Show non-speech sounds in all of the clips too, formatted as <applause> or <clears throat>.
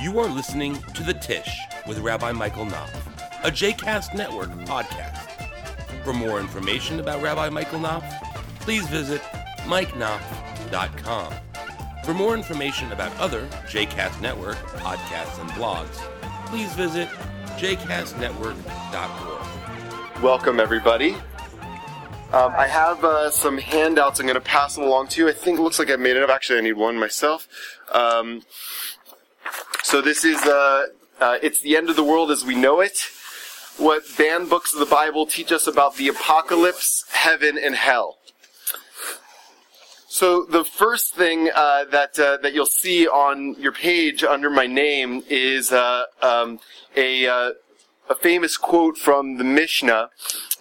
You are listening to The Tish with Rabbi Michael Knopf, a JCast Network podcast. For more information about Rabbi Michael Knopf, please visit mikeknopf.com. For more information about other JCast Network podcasts and blogs, please visit jcastnetwork.org. Welcome, everybody. Um, I have uh, some handouts I'm going to pass them along to you. I think it looks like I made it up. Actually, I need one myself. Um, so this is, uh, uh, it's the end of the world as we know it. What banned books of the Bible teach us about the apocalypse, heaven, and hell. So the first thing uh, that uh, that you'll see on your page under my name is uh, um, a uh, a famous quote from the Mishnah.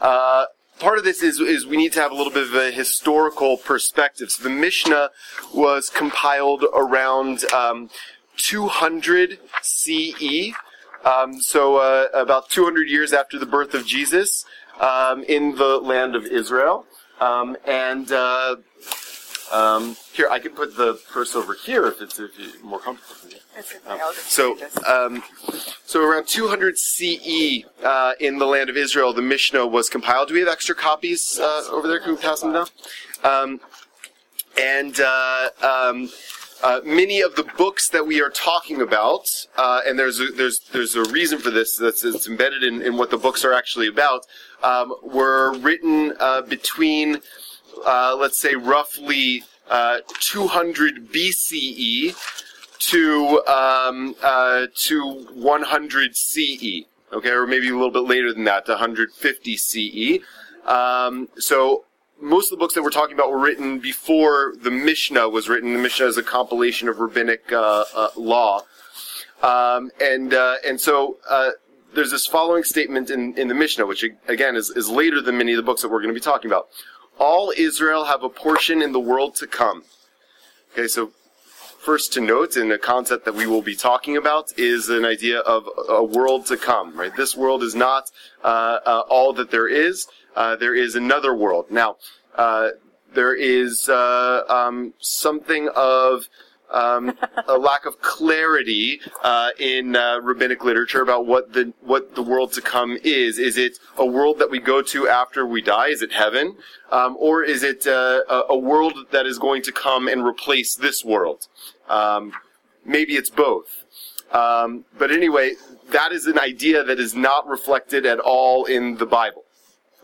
Uh, part of this is is we need to have a little bit of a historical perspective. So the Mishnah was compiled around um, 200 CE. Um, so uh, about 200 years after the birth of Jesus um, in the land of Israel. Um, and uh, um, here, I can put the purse over here if it's if more comfortable for you. Um, so, um, so around 200 CE uh, in the land of Israel, the Mishnah was compiled. Do we have extra copies uh, over there? Can we pass them down? Um, and uh, many of the books that we are talking about, uh, and there's a, there's there's a reason for this that's it's embedded in, in what the books are actually about, um, were written uh, between, uh, let's say, roughly uh, 200 BCE to um, uh, to 100 CE. Okay, or maybe a little bit later than that, to 150 CE. Um, so most of the books that we're talking about were written before the Mishnah was written. The Mishnah is a compilation of rabbinic uh, uh, law, um, and uh, and so uh, there's this following statement in, in the Mishnah, which again is, is later than many of the books that we're going to be talking about. All Israel have a portion in the world to come. Okay, so first to note, in a concept that we will be talking about, is an idea of a world to come. Right, this world is not uh, uh, all that there is. Uh, there is another world. Now, uh, there is um, something of um, a lack of clarity uh, in uh, rabbinic literature about what the what the world to come is. Is it a world that we go to after we die? Is it heaven, um, or is it uh, a, a world that is going to come and replace this world? Um, maybe it's both. Um, but anyway, that is an idea that is not reflected at all in the Bible.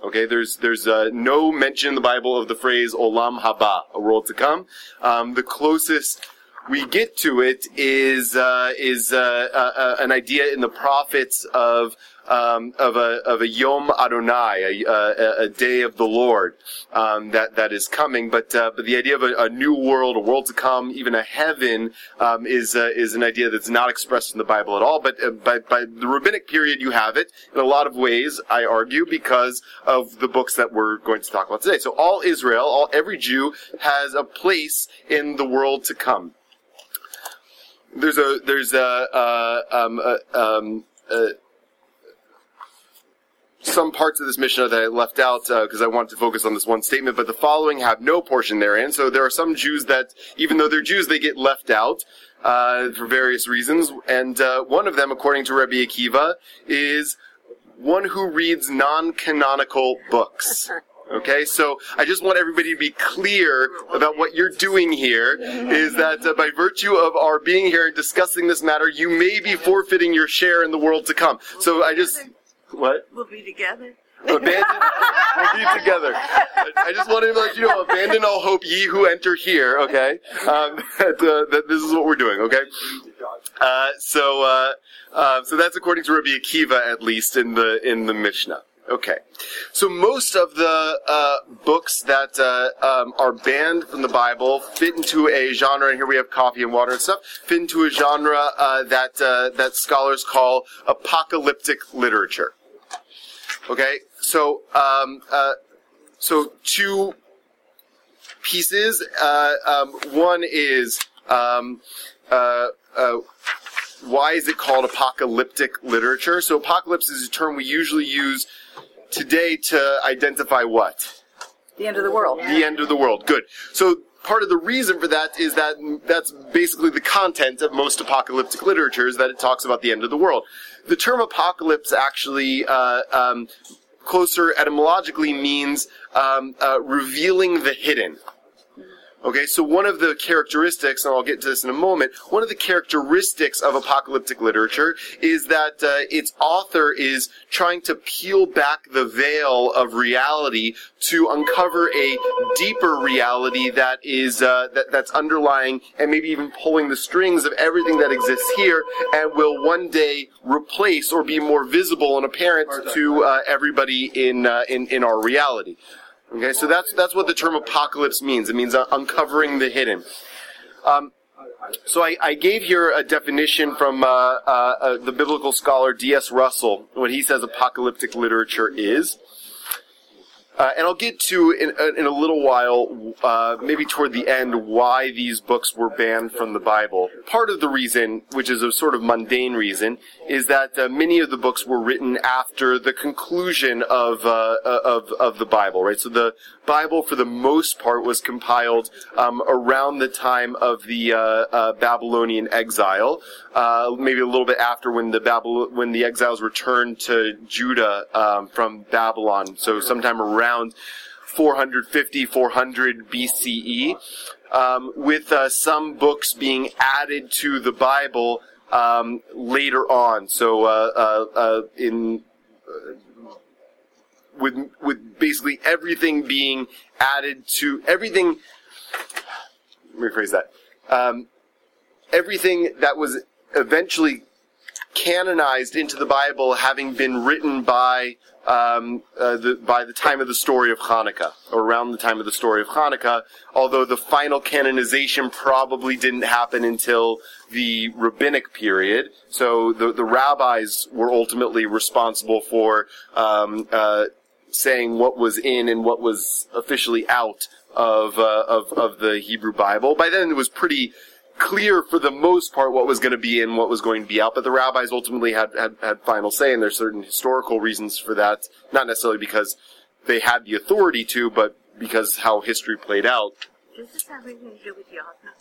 Okay, there's there's uh, no mention in the Bible of the phrase "olam haba," a world to come. Um, the closest we get to it is uh, is uh, uh, uh an idea in the prophets of um, of a of a Yom Adonai, a, a, a day of the Lord um, that that is coming. But uh, but the idea of a, a, new world, a world to come, even a heaven, um, is uh, is an idea that's not expressed in the Bible at all. But uh, by by the rabbinic period, you have it in a lot of ways. I argue because of the books that we're going to talk about today. So all Israel, all every Jew has a place in the world to come there's a there's a, uh, um, uh, um, uh, some parts of this Mishnah that I left out because uh, I wanted to focus on this one statement, but the following have no portion therein. So there are some Jews that, even though they're Jews, they get left out uh, for various reasons. And uh, one of them, according to Rabbi Akiva, is one who reads non-canonical books. <laughs> Okay, so I just want everybody to be clear about what you're doing here. Is that uh, by virtue of our being here and discussing this matter, you may be forfeiting your share in the world to come. So I just what? We'll be together. Abandon, we'll be together. I just wanted to let you know, abandon all hope, ye who enter here. Okay, um, <laughs> that, uh, that this is what we're doing. Okay, uh, so uh, uh so that's according to Rabbi Akiva, at least in the in the Mishnah. Okay, so most of the uh, books that uh, um, are banned from the Bible fit into a genre, and here we have coffee and water and stuff. Fit into a genre uh, that uh, that scholars call apocalyptic literature. Okay, so um, uh, so two pieces. Uh, um, one is um, why is it called apocalyptic literature? So apocalypse is a term we usually use today to identify what? The end of the world. The end of the world. Good. So part of the reason for that is that that's basically the content of most apocalyptic literature is that it talks about the end of the world. The term apocalypse actually uh, um, closer etymologically means um, uh, revealing the hidden. Okay, so one of the characteristics, and I'll get to this in a moment, one of the characteristics of apocalyptic literature is that uh, its author is trying to peel back the veil of reality to uncover a deeper reality that is uh, that, that's underlying and maybe even pulling the strings of everything that exists here and will one day replace or be more visible and apparent to uh, everybody in, uh, in in our reality. Okay, so that's that's what the term apocalypse means. It means uh, uncovering the hidden. Um, so I, I, gave here a definition from uh, uh, uh the biblical scholar D.S. Russell. What he says apocalyptic literature is. Uh, and I'll get to in, uh, in a little while, uh, maybe toward the end, why these books were banned from the Bible. Part of the reason, which is a sort of mundane reason, is that uh, many of the books were written after the conclusion of uh, uh, of of the Bible. Right, so the Bible, for the most part, was compiled um, around the time of the Babylonian exile, maybe a little bit after when the Babylon when the exiles returned to Judah um, from Babylon. So sometime around around 450, 400 BCE, um, with uh, some books being added to the Bible um, later on. So uh, uh, uh in uh, with with basically everything being added to everything. Let me rephrase that. Um, everything that was eventually canonized into the Bible having been written by um, uh, the, by the time of the story of Hanukkah, or around the time of the story of Hanukkah, although the final canonization probably didn't happen until the rabbinic period. So the, the rabbis were ultimately responsible for um, uh, saying what was in and what was officially out of, uh, of, of the Hebrew Bible. By then it was pretty clear for the most part what was going to be in, what was going to be out, but the rabbis ultimately had, had, had final say, and there's certain historical reasons for that, not necessarily because they had the authority to, but because how history played out. Does this have anything to do with Yavne?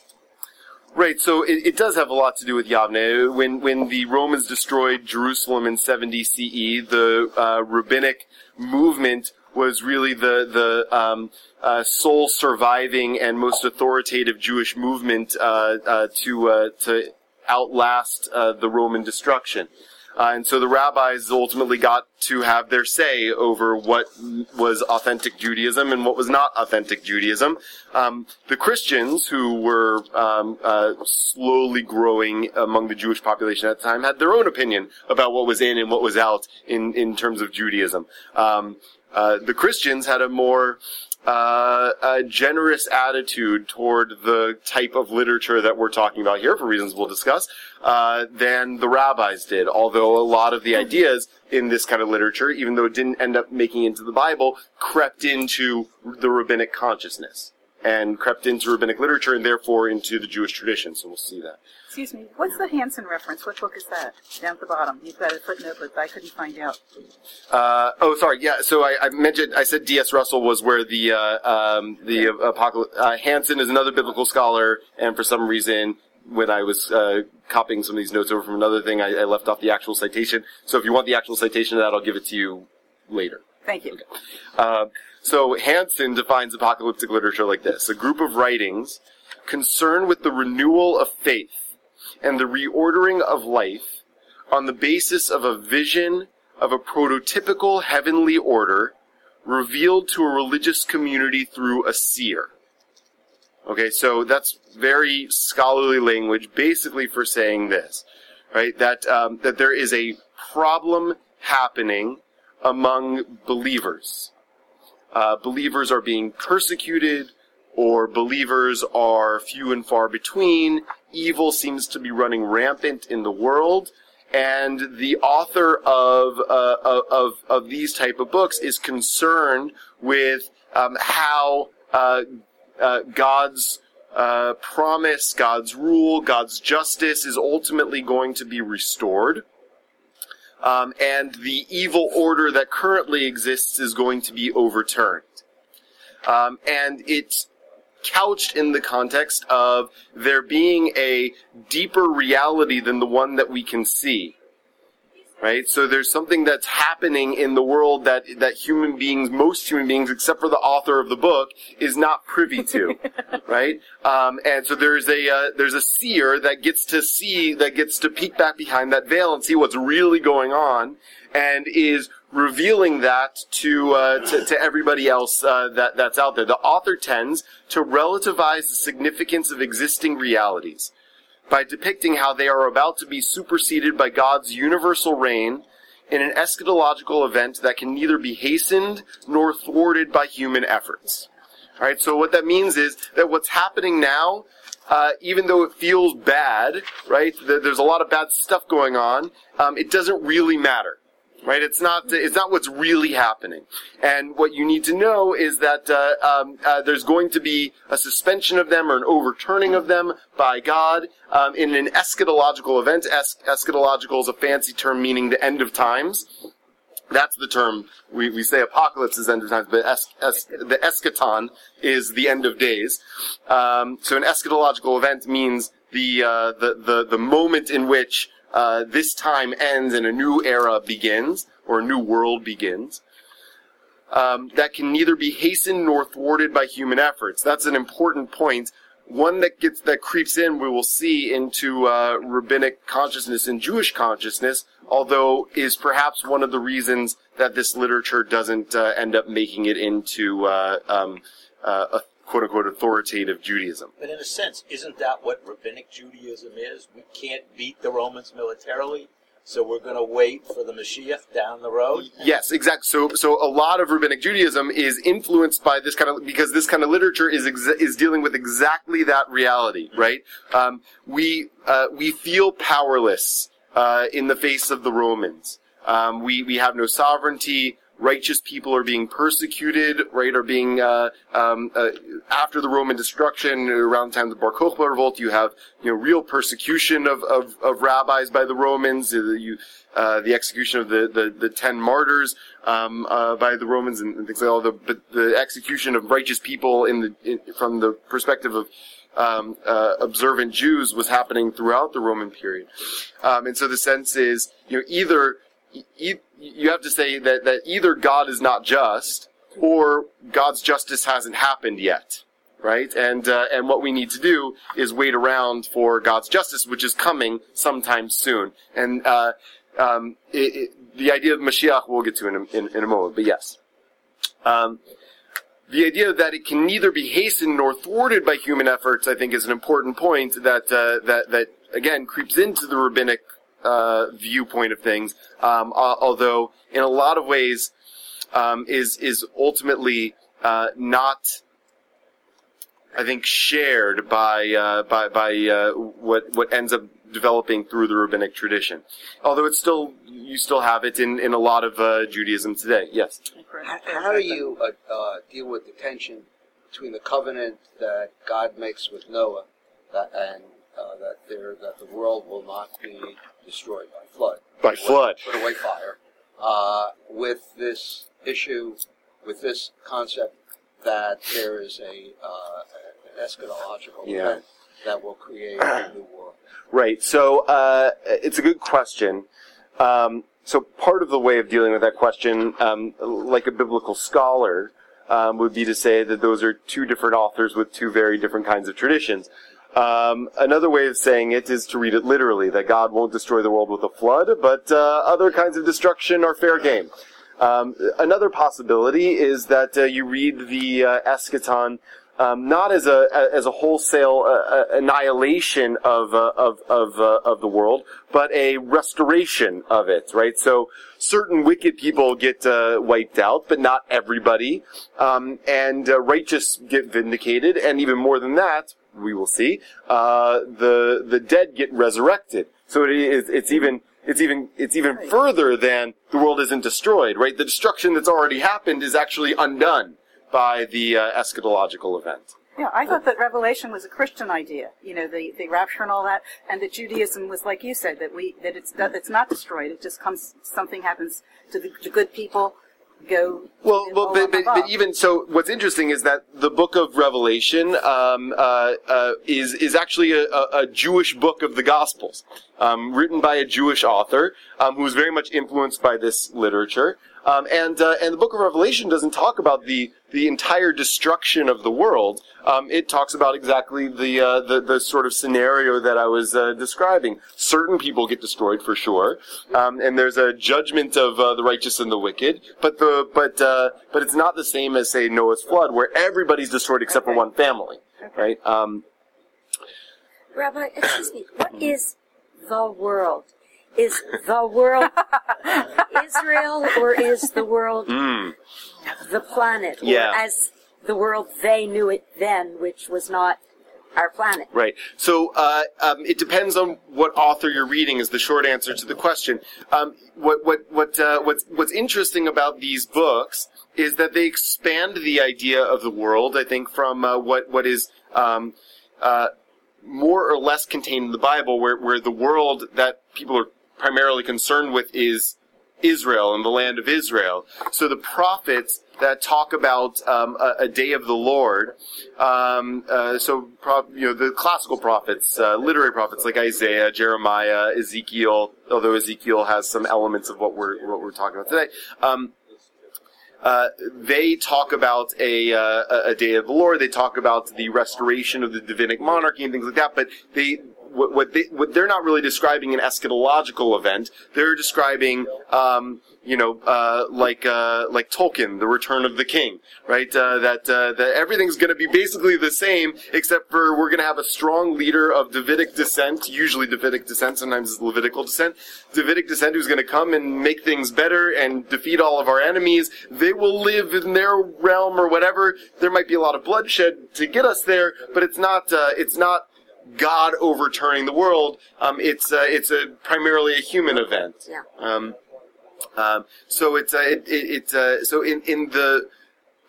Right, so it, it, does have a lot to do with Yavne. When when the Romans destroyed Jerusalem in 70 CE, the uh, rabbinic movement was really the the um, uh, sole surviving and most authoritative Jewish movement uh, uh, to uh, to outlast uh, the Roman destruction. Uh, and so the rabbis ultimately got to have their say over what was authentic Judaism and what was not authentic Judaism. Um, the Christians, who were um, slowly growing among the Jewish population at the time, had their own opinion about what was in and what was out in, in terms of Judaism. Um, uh, the Christians had a more uh, a generous attitude toward the type of literature that we're talking about here, for reasons we'll discuss, uh, than the rabbis did. Although a lot of the ideas in this kind of literature, even though it didn't end up making into the Bible, crept into the rabbinic consciousness and crept into rabbinic literature and therefore into the Jewish tradition. So we'll see that. Excuse me, what's the Hanson reference? What book is that? Down at the bottom. You've got a footnote, but I couldn't find out. Uh, oh, sorry. Yeah, so I, I, mentioned, I said D.S. Russell was where the, uh, um, the okay. apocalypse, uh, Hanson is another biblical scholar, and for some reason, when I was uh, copying some of these notes over from another thing, I, I, left off the actual citation. So if you want the actual citation of that, I'll give it to you later. Thank you. Okay. Uh, so Hanson defines apocalyptic literature like this: a group of writings concerned with the renewal of faith and the reordering of life on the basis of a vision of a prototypical heavenly order revealed to a religious community through a seer. Okay, so that's very scholarly language, basically for saying this, right? That um, that there is a problem happening among believers. Uh, believers are being persecuted, or believers are few and far between. Evil seems to be running rampant in the world. And the author of, uh, of, of these type of books is concerned with um, how uh, uh, God's uh, promise, God's rule, God's justice is ultimately going to be restored. Um, and the evil order that currently exists is going to be overturned. Um, and it's couched in the context of there being a deeper reality than the one that we can see. Right? So there's something that's happening in the world that, that human beings, most human beings, except for the author of the book, is not privy to. <laughs> right? Um, and so there's a, uh, there's a seer that gets to see, that gets to peek back behind that veil and see what's really going on and is revealing that to, uh, to, to everybody else uh, that, that's out there. The author tends to relativize the significance of existing realities by depicting how they are about to be superseded by God's universal reign in an eschatological event that can neither be hastened nor thwarted by human efforts. All right, so what that means is that what's happening now, uh, even though it feels bad, right? There's a lot of bad stuff going on. Um, it doesn't really matter right? It's not it's not what's really happening. And what you need to know is that uh, um, uh, there's going to be a suspension of them or an overturning of them by God um, in an eschatological event. Es- eschatological is a fancy term meaning the end of times. That's the term we, we say apocalypse is end of times, but es- es- the eschaton is the end of days. Um, so an eschatological event means the, uh, the, the, the moment in which uh, this time ends and a new era begins, or a new world begins, um, that can neither be hastened nor thwarted by human efforts. That's an important point. One that gets that creeps in, we will see into uh, rabbinic consciousness and Jewish consciousness, although is perhaps one of the reasons that this literature doesn't uh, end up making it into uh, um, uh, quote unquote authoritative Judaism. But in a sense, isn't that what rabbinic Judaism is? We can't beat the Romans militarily, so we're going to wait for the Mashiach down the road. Yes, exactly. So, so a lot of rabbinic Judaism is influenced by this kind of because this kind of literature is exa- is dealing with exactly that reality, right? Um, we uh, we feel powerless uh, in the face of the Romans. Um, we we have no sovereignty righteous people are being persecuted, right, are being, uh, um, uh, after the Roman destruction, around the time of the Bar Kokhba revolt, you have, you know, real persecution of, of, of rabbis by the Romans, uh, you, uh, the execution of the, the, the ten martyrs, um, uh, by the Romans and, and things like that, the, the execution of righteous people in the, in, from the perspective of, um, uh, observant Jews was happening throughout the Roman period. Um, and so the sense is, you know, either you have to say that, that either God is not just or God's justice hasn't happened yet, right? And uh, and what we need to do is wait around for God's justice, which is coming sometime soon. And uh, um, it, it, the idea of Mashiach we'll get to in a, in, in a moment, but yes. Um, the idea that it can neither be hastened nor thwarted by human efforts, I think, is an important point that uh, that that again creeps into the rabbinic uh, viewpoint of things. Um, although in a lot of ways um, is is ultimately uh, not, I think, shared by uh, by by uh, what what ends up developing through the rabbinic tradition. Although it's still you still have it in in a lot of uh, Judaism today. Yes. How, how do you uh, deal with the tension between the covenant that God makes with Noah and that that the world will not be destroyed by flood. By put flood. Away, put away fire. Uh, with this issue, with this concept that there is a uh, an eschatological yeah. event that will create a new world. <clears throat> Right. So uh, it's a good question. Um, so part of the way of dealing with that question, um, like a biblical scholar, um, would be to say that those are two different authors with two very different kinds of traditions. Um, another way of saying it is to read it literally, that God won't destroy the world with a flood, but uh, other kinds of destruction are fair game. Um, another possibility is that uh, you read the uh, eschaton um, not as a as a wholesale uh, uh, annihilation of uh, of of of the world, but a restoration of it. Right. So certain wicked people get wiped out, but not everybody, um, and righteous get vindicated, and even more than that, we will see, uh, the the dead get resurrected. So it is, it's even it's even it's even further than the world isn't destroyed. Right, the destruction that's already happened is actually undone by the uh, eschatological event. Yeah, I thought that Revelation was a Christian idea. You know, the, the rapture and all that, and that Judaism was like you said that we that it's that it's not destroyed. It just comes something happens to the, the good people go. Well, well, but, but, but even so, what's interesting is that the book of Revelation um, uh, uh, is is actually a, a, a Jewish book of the Gospels, um, written by a Jewish author um, who was very much influenced by this literature. Um, and uh, and the book of Revelation doesn't talk about the the entire destruction of the world. Um, it talks about exactly the, uh, the the sort of scenario that I was uh, describing. Certain people get destroyed for sure, um, and there's a judgment of uh, the righteous and the wicked. But the but uh, but it's not the same as say Noah's flood, where everybody's destroyed except for one family, right? Um, Rabbi, excuse me, what is the world? Is the world Israel or is the world mm. the planet? Yeah. as the world they knew it then, which was not our planet. Right. So uh, um, it depends on what author you're reading. Is the short answer to the question. Um, what what what uh, what's what's interesting about these books is that they expand the idea of the world. I think from uh, what what is um, uh, more or less contained in the Bible, where where the world that people are primarily concerned with is Israel and the land of Israel. So the prophets that talk about um, a, a day of the Lord, um, uh, so pro- you know the classical prophets, uh, literary prophets like Isaiah, Jeremiah, Ezekiel. Although Ezekiel has some elements of what we're what we're talking about today. Um, uh, they talk about a, uh, a- day of the Lord. They talk about the restoration of the Davidic monarchy and things like that. But they, what, what they, what they're not really describing an eschatological event. They're describing, um, you know, uh, like uh, like Tolkien, the Return of the King, right? Uh, that uh, that everything's going to be basically the same, except for we're going to have a strong leader of Davidic descent, usually Davidic descent, sometimes it's Levitical descent, Davidic descent, who's going to come and make things better and defeat all of our enemies. They will live in their realm or whatever. There might be a lot of bloodshed to get us there, but it's not. Uh, it's not. God overturning the world. Um, it's uh, it's a primarily a human event. Yeah. Um, um, so it's uh, it, it, it's uh, so in in the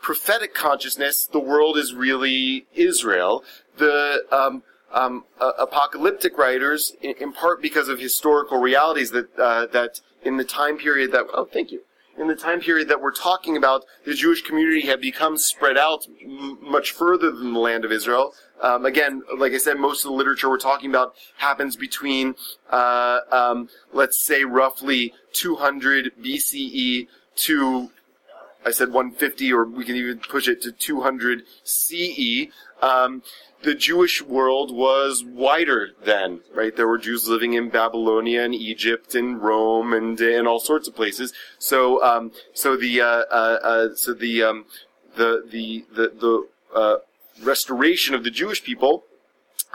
prophetic consciousness, the world is really Israel. The um, um, uh, apocalyptic writers, in, in part because of historical realities that uh, that in the time period that oh, thank you. In the time period that we're talking about, the Jewish community had become spread out m- much further than the land of Israel. Um, again, like I said, most of the literature we're talking about happens between, uh, um, let's say, roughly 200 BCE to I said 150, or we can even push it to 200 CE. Um, the Jewish world was wider then, right? There were Jews living in Babylonia and Egypt and Rome and and all sorts of places. So um, so the uh, uh, uh, so the um, the the the, the uh, restoration of the Jewish people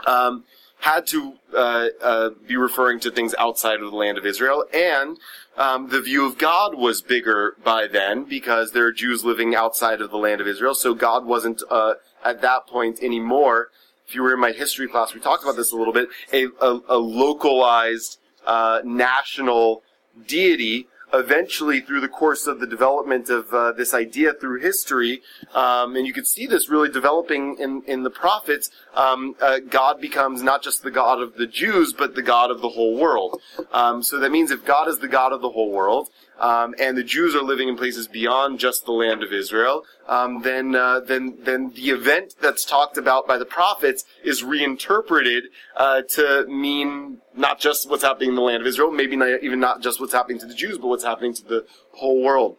um, had to uh, uh, be referring to things outside of the land of Israel, and um, the view of God was bigger by then because there are Jews living outside of the land of Israel. So God wasn't uh, at that point anymore. If you were in my history class, we talked about this a little bit. A, a, a localized uh, national deity. Eventually, through the course of the development of uh, this idea through history, um, and you can see this really developing in, in the prophets, um, uh, God becomes not just the God of the Jews, but the God of the whole world. Um, so that means if God is the God of the whole world, um, and the Jews are living in places beyond just the land of Israel, um, then uh, then then the event that's talked about by the prophets is reinterpreted uh, to mean not just what's happening in the land of Israel, maybe not, even not just what's happening to the Jews, but what's happening to the whole world.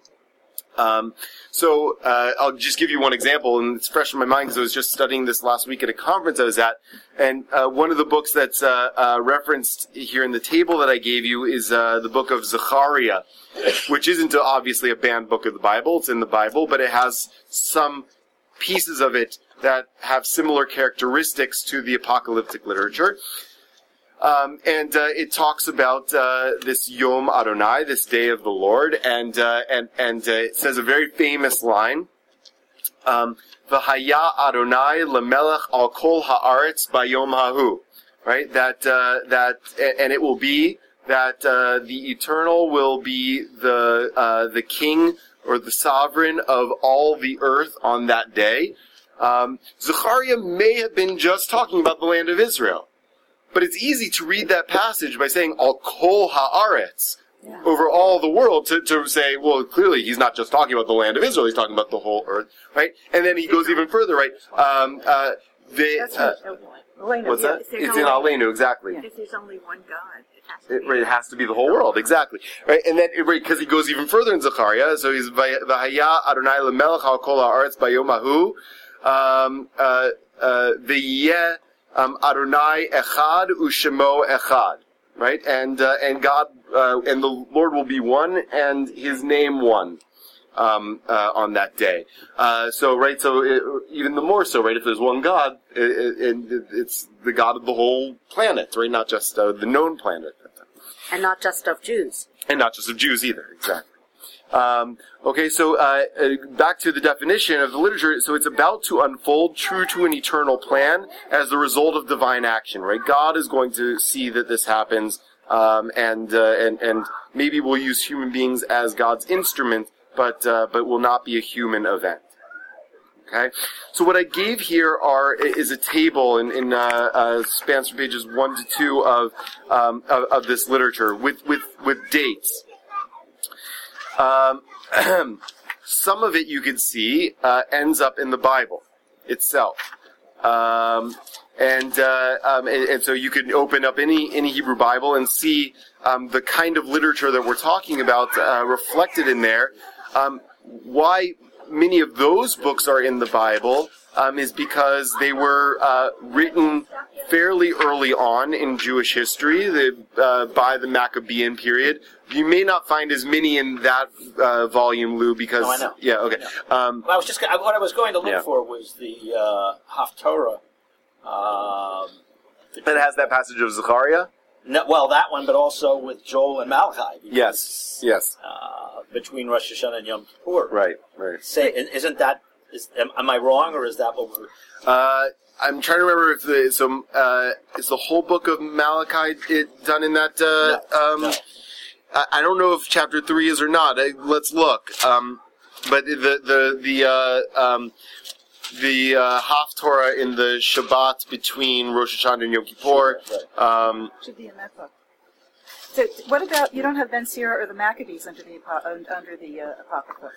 Um, so uh, I'll just give you one example, and it's fresh in my mind because I was just studying this last week at a conference I was at. And uh, one of the books that's uh, uh, referenced here in the table that I gave you is uh, the book of Zechariah, which isn't obviously a banned book of the Bible. It's in the Bible, but it has some pieces of it that have similar characteristics to the apocalyptic literature. Um, and uh, it talks about uh, this Yom Adonai, this day of the Lord, and uh, and and uh, it says a very famous line. Um, V'haya Adonai lemelech al kol haaretz bayom hahu, right? That uh, that and it will be that uh, the eternal will be the uh, the king or the sovereign of all the earth on that day. Um, Zechariah may have been just talking about the land of Israel. But it's easy to read that passage by saying al kol haaretz, Yeah. over all the world to, to say, well, clearly he's not just talking about the land of Israel; he's talking about the whole earth, right? And then he goes even further, right? Um, uh, they, uh, right. Elena, what's that? It's in Alenu, exactly. If there's only one God, it has to It, be. right, it has to be the whole world, exactly. Right, and then because he goes even further in Zechariah, so he's v'haya Adonai lemelech al kol haaretz bayom hahu, um, uh, uh, v'yeh um, Adonai echad u'shemo echad, right, and uh, and God uh, and the Lord will be one, and His name one. Um, uh, on that day, uh, so right, so it, even the more so, right? If there's one God, it, it, it, it's the God of the whole planet, right? Not just uh, the known planet And not just of Jews. and not just of Jews either. Exactly. Um, okay, so uh, uh, back to the definition of the literature. So it's about to unfold true to an eternal plan as the result of divine action. Right? God is going to see that this happens, um, and uh, and and maybe we'll use human beings as God's instrument, but uh, but will not be a human event. Okay, so what I gave here are is a table in, in uh, uh, spans from pages one to two of, um, of of this literature with with with dates. Um, <clears throat> some of it you can see uh, ends up in the Bible itself. Um, and, uh, um, and and so you can open up any any Hebrew Bible and see um, the kind of literature that we're talking about uh, reflected in there. Um, why many of those books are in the Bible um, is because they were uh, written fairly early on in Jewish history, the, uh, by the Maccabean period. You may not find as many in that uh, volume, Lou, because Oh, I know. yeah, okay. Um, Well, I was just gonna- what I was going to look Yeah. for was the uh, Haftorah. Um, that has that passage of Zechariah. no, well, that one, but also with Joel and Malachi. because, Yes, yes, Uh, between Rosh Hashanah and Yom Kippur. right, right. Say, isn't that? Is, am, am I wrong, or is that what we're? Uh, I'm trying to remember if the so uh, is the whole book of Malachi it done in that. Uh, No, um, no. I, I don't know if chapter three is or not. Let's look. Um, but the the the uh, um, the uh, Haftorah in the Shabbat between Rosh Hashanah and Yom Kippur. Um, Should be in that book. So, what about you don't have Ben Sira or the Maccabees under the under the uh, Apocrypha?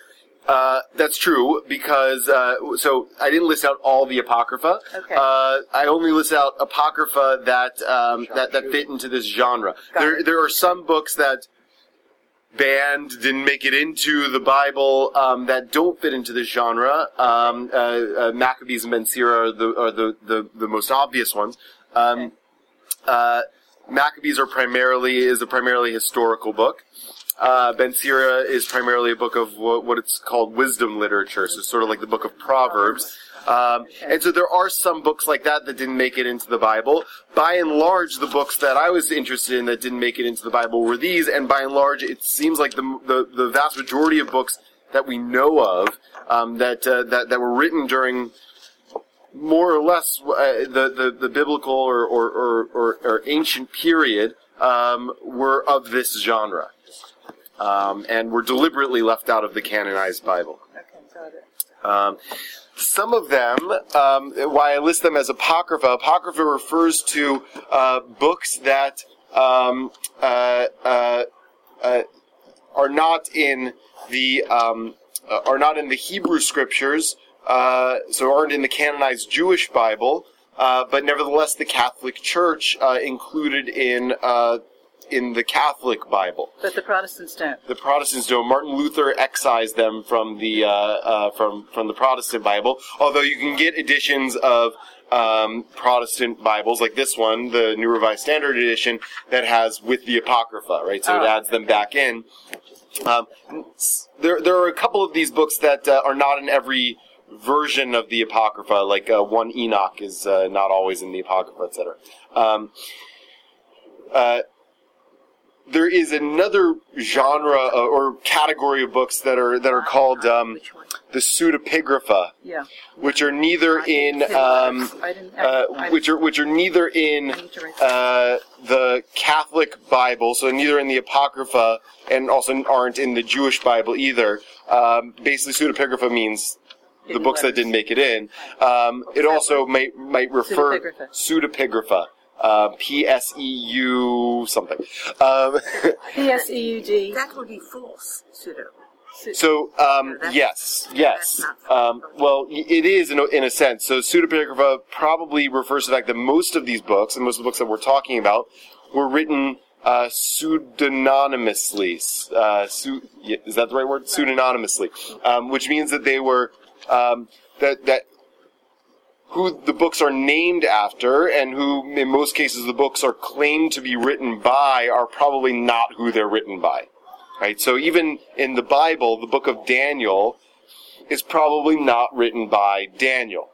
Uh, that's true because uh, so I didn't list out all the apocrypha. Okay. Uh, I only list out apocrypha that um, that that fit into this genre. Got There it. there are some books that banned didn't make it into the Bible um, that don't fit into this genre. Um, uh, uh, Maccabees and Ben Sira are the are the, the, the most obvious ones. Um, uh, Maccabees are primarily is a primarily historical book. Uh, ben Sira is primarily a book of what, what it's called wisdom literature, so sort of like the book of Proverbs. Um, and so there are some books like that that didn't make it into the Bible. By and large, the books that I was interested in that didn't make it into the Bible were these, and by and large, it seems like the the, the vast majority of books that we know of um, that, uh, that that were written during more or less uh, the, the the biblical or or, or, or, or ancient period um, were of this genre, um, and were deliberately left out of the canonized Bible. Okay, got it. Um, some of them, um, why I list them as apocrypha, apocrypha refers to uh, books that um, uh, uh, uh, are not in the um, uh, are not in the Hebrew scriptures, uh, so aren't in the canonized Jewish Bible, uh, but nevertheless the Catholic Church uh, included in uh, in the Catholic Bible. But the Protestants don't. The Protestants don't. Martin Luther excised them from the uh, uh, from from the Protestant Bible. Although you can get editions of um, Protestant Bibles like this one, the New Revised Standard Edition, that has with the Apocrypha, right? So it Oh. adds them back in. Um, there there are a couple of these books that uh, are not in every version of the Apocrypha. Like uh, one Enoch is uh, not always in the Apocrypha, etc. Um, uh, there is another genre uh, or category of books that are that are called um, the pseudepigrapha, Yeah. which are neither in um, I didn't. I, uh, which are which are neither in I need to write uh, the Catholic Bible, so neither in the Apocrypha, and also aren't in the Jewish Bible either. Um, basically, pseudepigrapha means the books that didn't make it in. Um, it also might might refer Pseudepigrapha. Pseudepigrapha. uh, P S E U something. Um, <laughs> P S E U D. That would be false pseudo. So um, yes, yes. Um, well, it is in a, in a sense. So pseudepigrapha probably refers to the fact that most of these books, and most of the books that we're talking about, were written uh, pseudonymously. Uh, su- is that the right word? Pseudonymously, um, which means that they were um, that that who the books are named after and who in most cases the books are claimed to be written by are probably not who they're written by. Right? So even in the bible the book of daniel is probably not written by daniel.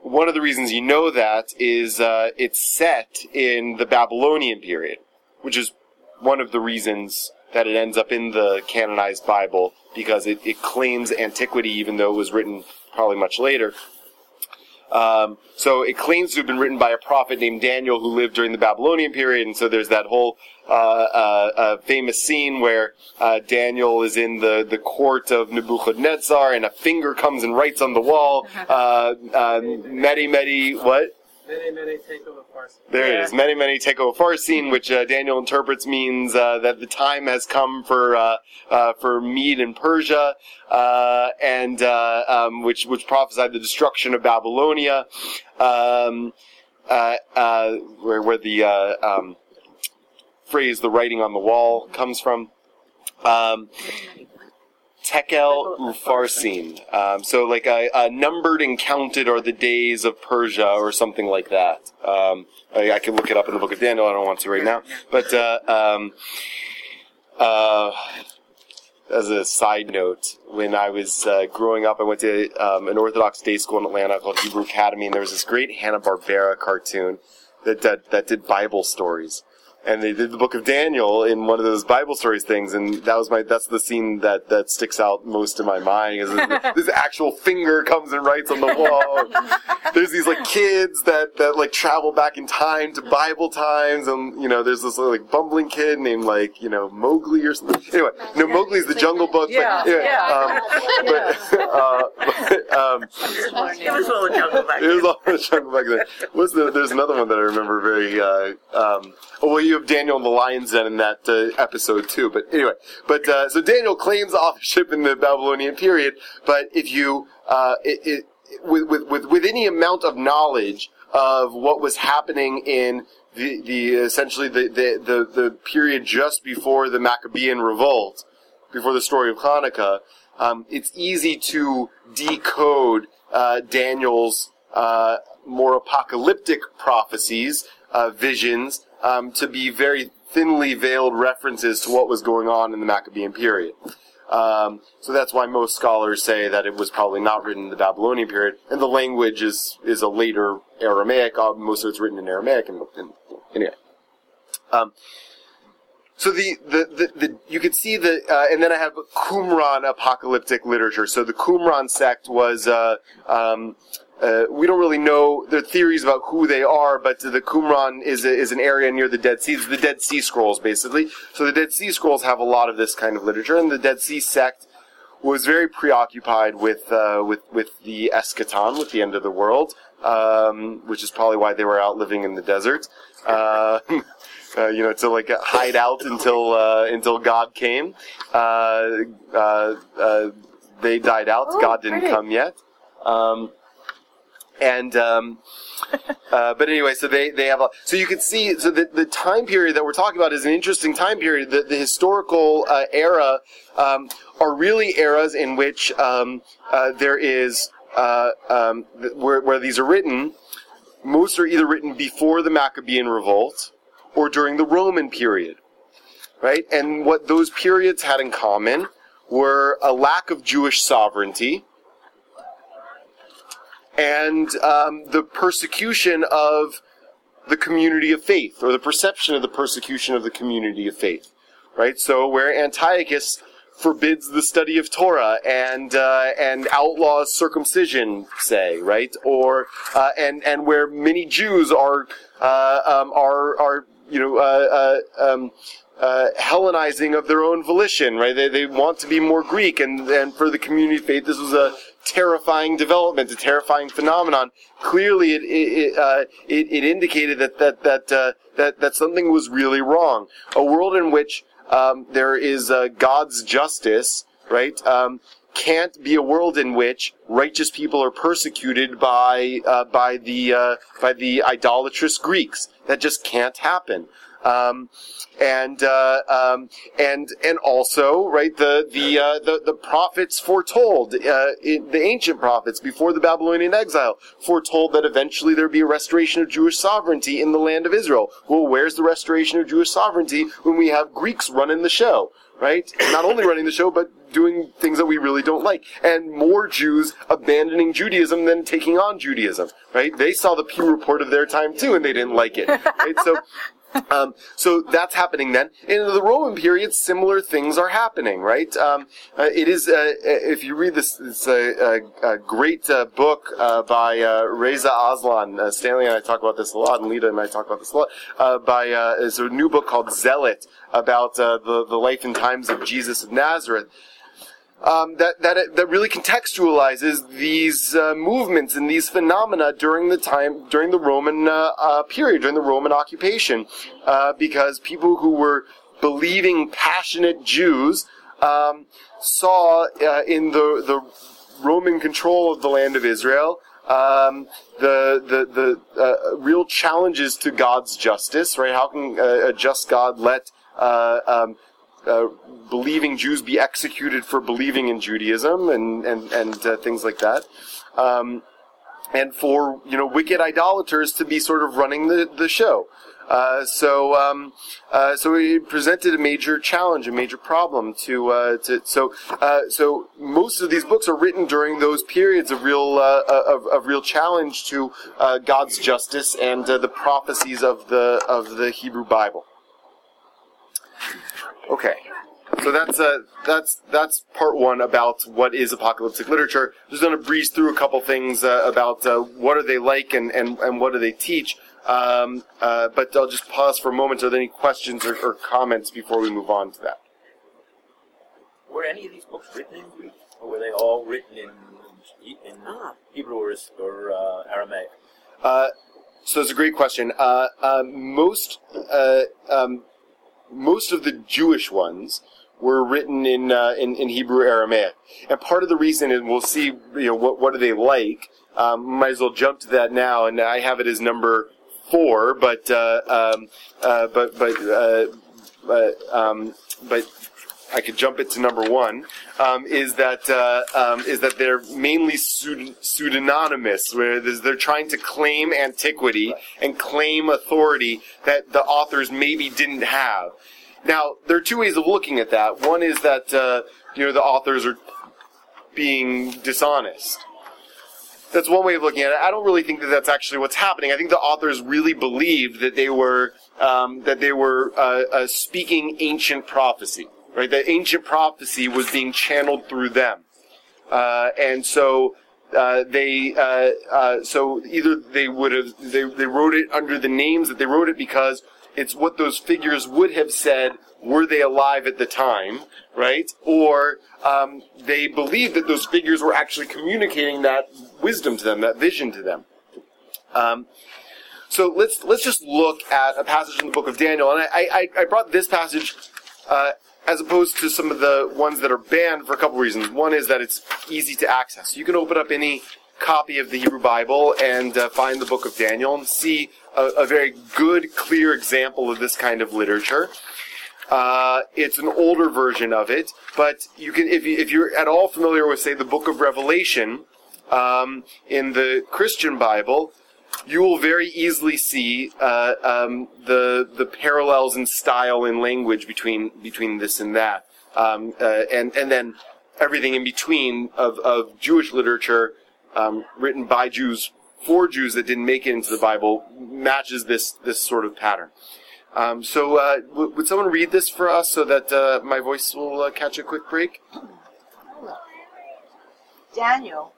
One of the reasons you know that is uh, it's set in the babylonian period which is one of the reasons that it ends up in the canonized bible because it, it claims antiquity even though it was written probably much later um, so it claims to have been written by a prophet named Daniel who lived during the Babylonian period, and so there's that whole uh, uh, uh, famous scene where uh, Daniel is in the, the court of Nebuchadnezzar, and a finger comes and writes on the wall, <laughs> uh, uh, Medi Medi, what? Many, many take over Farsi. There it is. Many, many take over Farsin, which uh, Daniel interprets means uh, that the time has come for uh, uh, for Mede and Persia, uh, and uh, um, which which prophesied the destruction of Babylonia, um, uh, uh, where where the uh, um, phrase "the writing on the wall" comes from. Um, Tekel Ufarsin. Um, so, like, uh, uh, numbered and counted are the days of Persia, or something like that. Um, I, I can look it up in the book of Daniel. I don't want to right now. But, uh, um, uh, as a side note, when I was uh, growing up, I went to um, an Orthodox day school in Atlanta called Hebrew Academy, and there was this great Hanna Barbera cartoon that, that that did Bible stories. And they did the Book of Daniel in one of those Bible stories things, and that was my that's the scene that that sticks out most in my mind. Is this, <laughs> this actual finger comes and writes on the wall. there's these like kids that that like travel back in time to Bible times, and you know there's this like bumbling kid named like you know Mowgli or something. Anyway, no Mowgli's the Jungle Book. Yeah, but, yeah. Um, <laughs> but, uh, but, um, It was all a jungle back it was all the jungle Book. What's the, there's another one that I remember very. Uh, um, oh, well, you have Daniel and the Lion's Den in that uh, episode too. But anyway, but uh, so Daniel claims authorship in the Babylonian period. But if you uh, it, it, with, with with with any amount of knowledge of what was happening in the, the essentially the, the, the, the period just before the Maccabean revolt, before the story of Hanukkah, um, it's easy to decode uh, Daniel's uh, more apocalyptic prophecies, uh, visions, um, to be very thinly veiled references to what was going on in the Maccabean period. Um, so that's why most scholars say that it was probably not written in the Babylonian period, and the language is is a later Aramaic. Uh, most of it's written in Aramaic, and, and anyway. Um, so the, the, the, the you could see the uh, and then I have Qumran apocalyptic literature. So the Qumran sect was uh, um, uh, we don't really know there are theories about who they are, but the Qumran is a, is an area near the Dead Sea. It's the Dead Sea Scrolls basically. So the Dead Sea Scrolls have a lot of this kind of literature, and the Dead Sea sect was very preoccupied with uh, with with the eschaton, with the end of the world, um, which is probably why they were out living in the desert. Uh, <laughs> uh, you know, to like hide out until uh, until God came. Uh, uh, uh, they died out. Oh, God didn't pretty. come yet. Um, and um, uh, but anyway, so they, they have a so you can see so the, the time period that we're talking about is an interesting time period. The, the historical uh, era um, are really eras in which um, uh, there is uh, um, where, where these are written. Most are either written before the Maccabean revolt or during the Roman period, right? And what those periods had in common were a lack of Jewish sovereignty and um, the persecution of the community of faith, or the perception of the persecution of the community of faith, right? So where Antiochus forbids the study of Torah and uh, and outlaws circumcision, say, right? Or uh, and and where many Jews are uh, um, are are you know uh, uh, um, uh, Hellenizing of their own volition, right? They, they want to be more Greek, and, and for the community of faith, this was a terrifying development, a terrifying phenomenon. Clearly, it it, uh, it, it indicated that that that, uh, that that something was really wrong. A world in which um, there is uh, God's justice, right? Um, can't be a world in which righteous people are persecuted by uh, by the uh, by the idolatrous Greeks. That just can't happen. Um, and uh, um, and and also right the the uh, the, the prophets foretold uh, in, the ancient prophets before the Babylonian exile foretold that eventually there would be a restoration of Jewish sovereignty in the land of Israel. Well, where's the restoration of Jewish sovereignty when we have Greeks running the show? Right? Not only running the show, but doing things that we really don't like. And more Jews abandoning Judaism than taking on Judaism. Right? They saw the Pew report of their time too, and they didn't like it. Right? So <laughs> um, so that's happening then. In the Roman period, similar things are happening, right? Um, uh, it is, uh, if you read this, it's a, a, a great uh, book uh, by uh, Reza Aslan. Uh, Stanley and I talk about this a lot, and Lita and I talk about this a lot. By uh, is a new book called Zealot about the the life and times of Jesus of Nazareth um, that that that really contextualizes these uh, movements and these phenomena during the time during the Roman uh, uh, period, during the Roman occupation, uh, because people who were believing passionate Jews um, saw uh, in the the Roman control of the land of Israel. Um, the the the uh, real challenges to God's justice, right? How can a just God let um, uh, believing Jews be executed for believing in Judaism and and and uh, things like that, um, and for you know wicked idolaters to be sort of running the the show. Uh, so um, uh, so he presented a major challenge, a major problem to uh, to so uh, so most of these books are written during those periods of real of, of real challenge to God's justice and the prophecies of the of the Hebrew Bible. Okay. So that's uh, that's that's part one about what is apocalyptic literature. Just going to breeze through a couple things uh, about uh, what are they like and, and, and what do they teach. Um, uh, but I'll just pause for a moment. Are there any questions or, or, comments before we move on to that? Were any of these books written in Greek, or were they all written in in Ah. Hebrew or, or uh, Aramaic? Uh, so it's a great question. Uh, um, most uh, um, most of the Jewish ones were written in, uh, in, in Hebrew Aramaic, and part of the reason, and we'll see, you know, what what are they like? Um, might as well jump to that now, and I have it as number four, but uh, um, uh, but but uh, but um, but I could jump it to number one. Um, is that uh, um, is that they're mainly pseud- pseudonymous, where they're trying to claim antiquity and claim authority that the authors maybe didn't have. Now, there are two ways of looking at that. One is that uh, you know the authors are being dishonest. That's one way of looking at it. I don't really think that that's actually what's happening. I think the authors really believed that they were um, that they were uh, uh, speaking ancient prophecy, right? That ancient prophecy was being channeled through them, uh, and so uh, they uh, uh, so either they would have they, they wrote it under the names that they wrote it because it's what those figures would have said were they alive at the time, right? Or um, they believed that those figures were actually communicating that wisdom to them, that vision to them. Um, so let's let's just look at a passage in the book of Daniel, and I I, I brought this passage uh, as opposed to some of the ones that are banned for a couple reasons. One is that it's easy to access. You can open up any copy of the Hebrew Bible and uh, find the book of Daniel and see a, a very good, clear example of this kind of literature. Uh, it's an older version of it, but you can, if, you, if you're at all familiar with, say, the Book of Revelation um, in the Christian Bible, you will very easily see uh, um, the the parallels in style and language between between this and that, um, uh, and and then everything in between of, of Jewish literature um, written by Jews for Jews that didn't make it into the Bible matches this this sort of pattern. Um, so, uh, w- would someone read this for us so that uh, my voice will uh, catch a quick break? Daniel,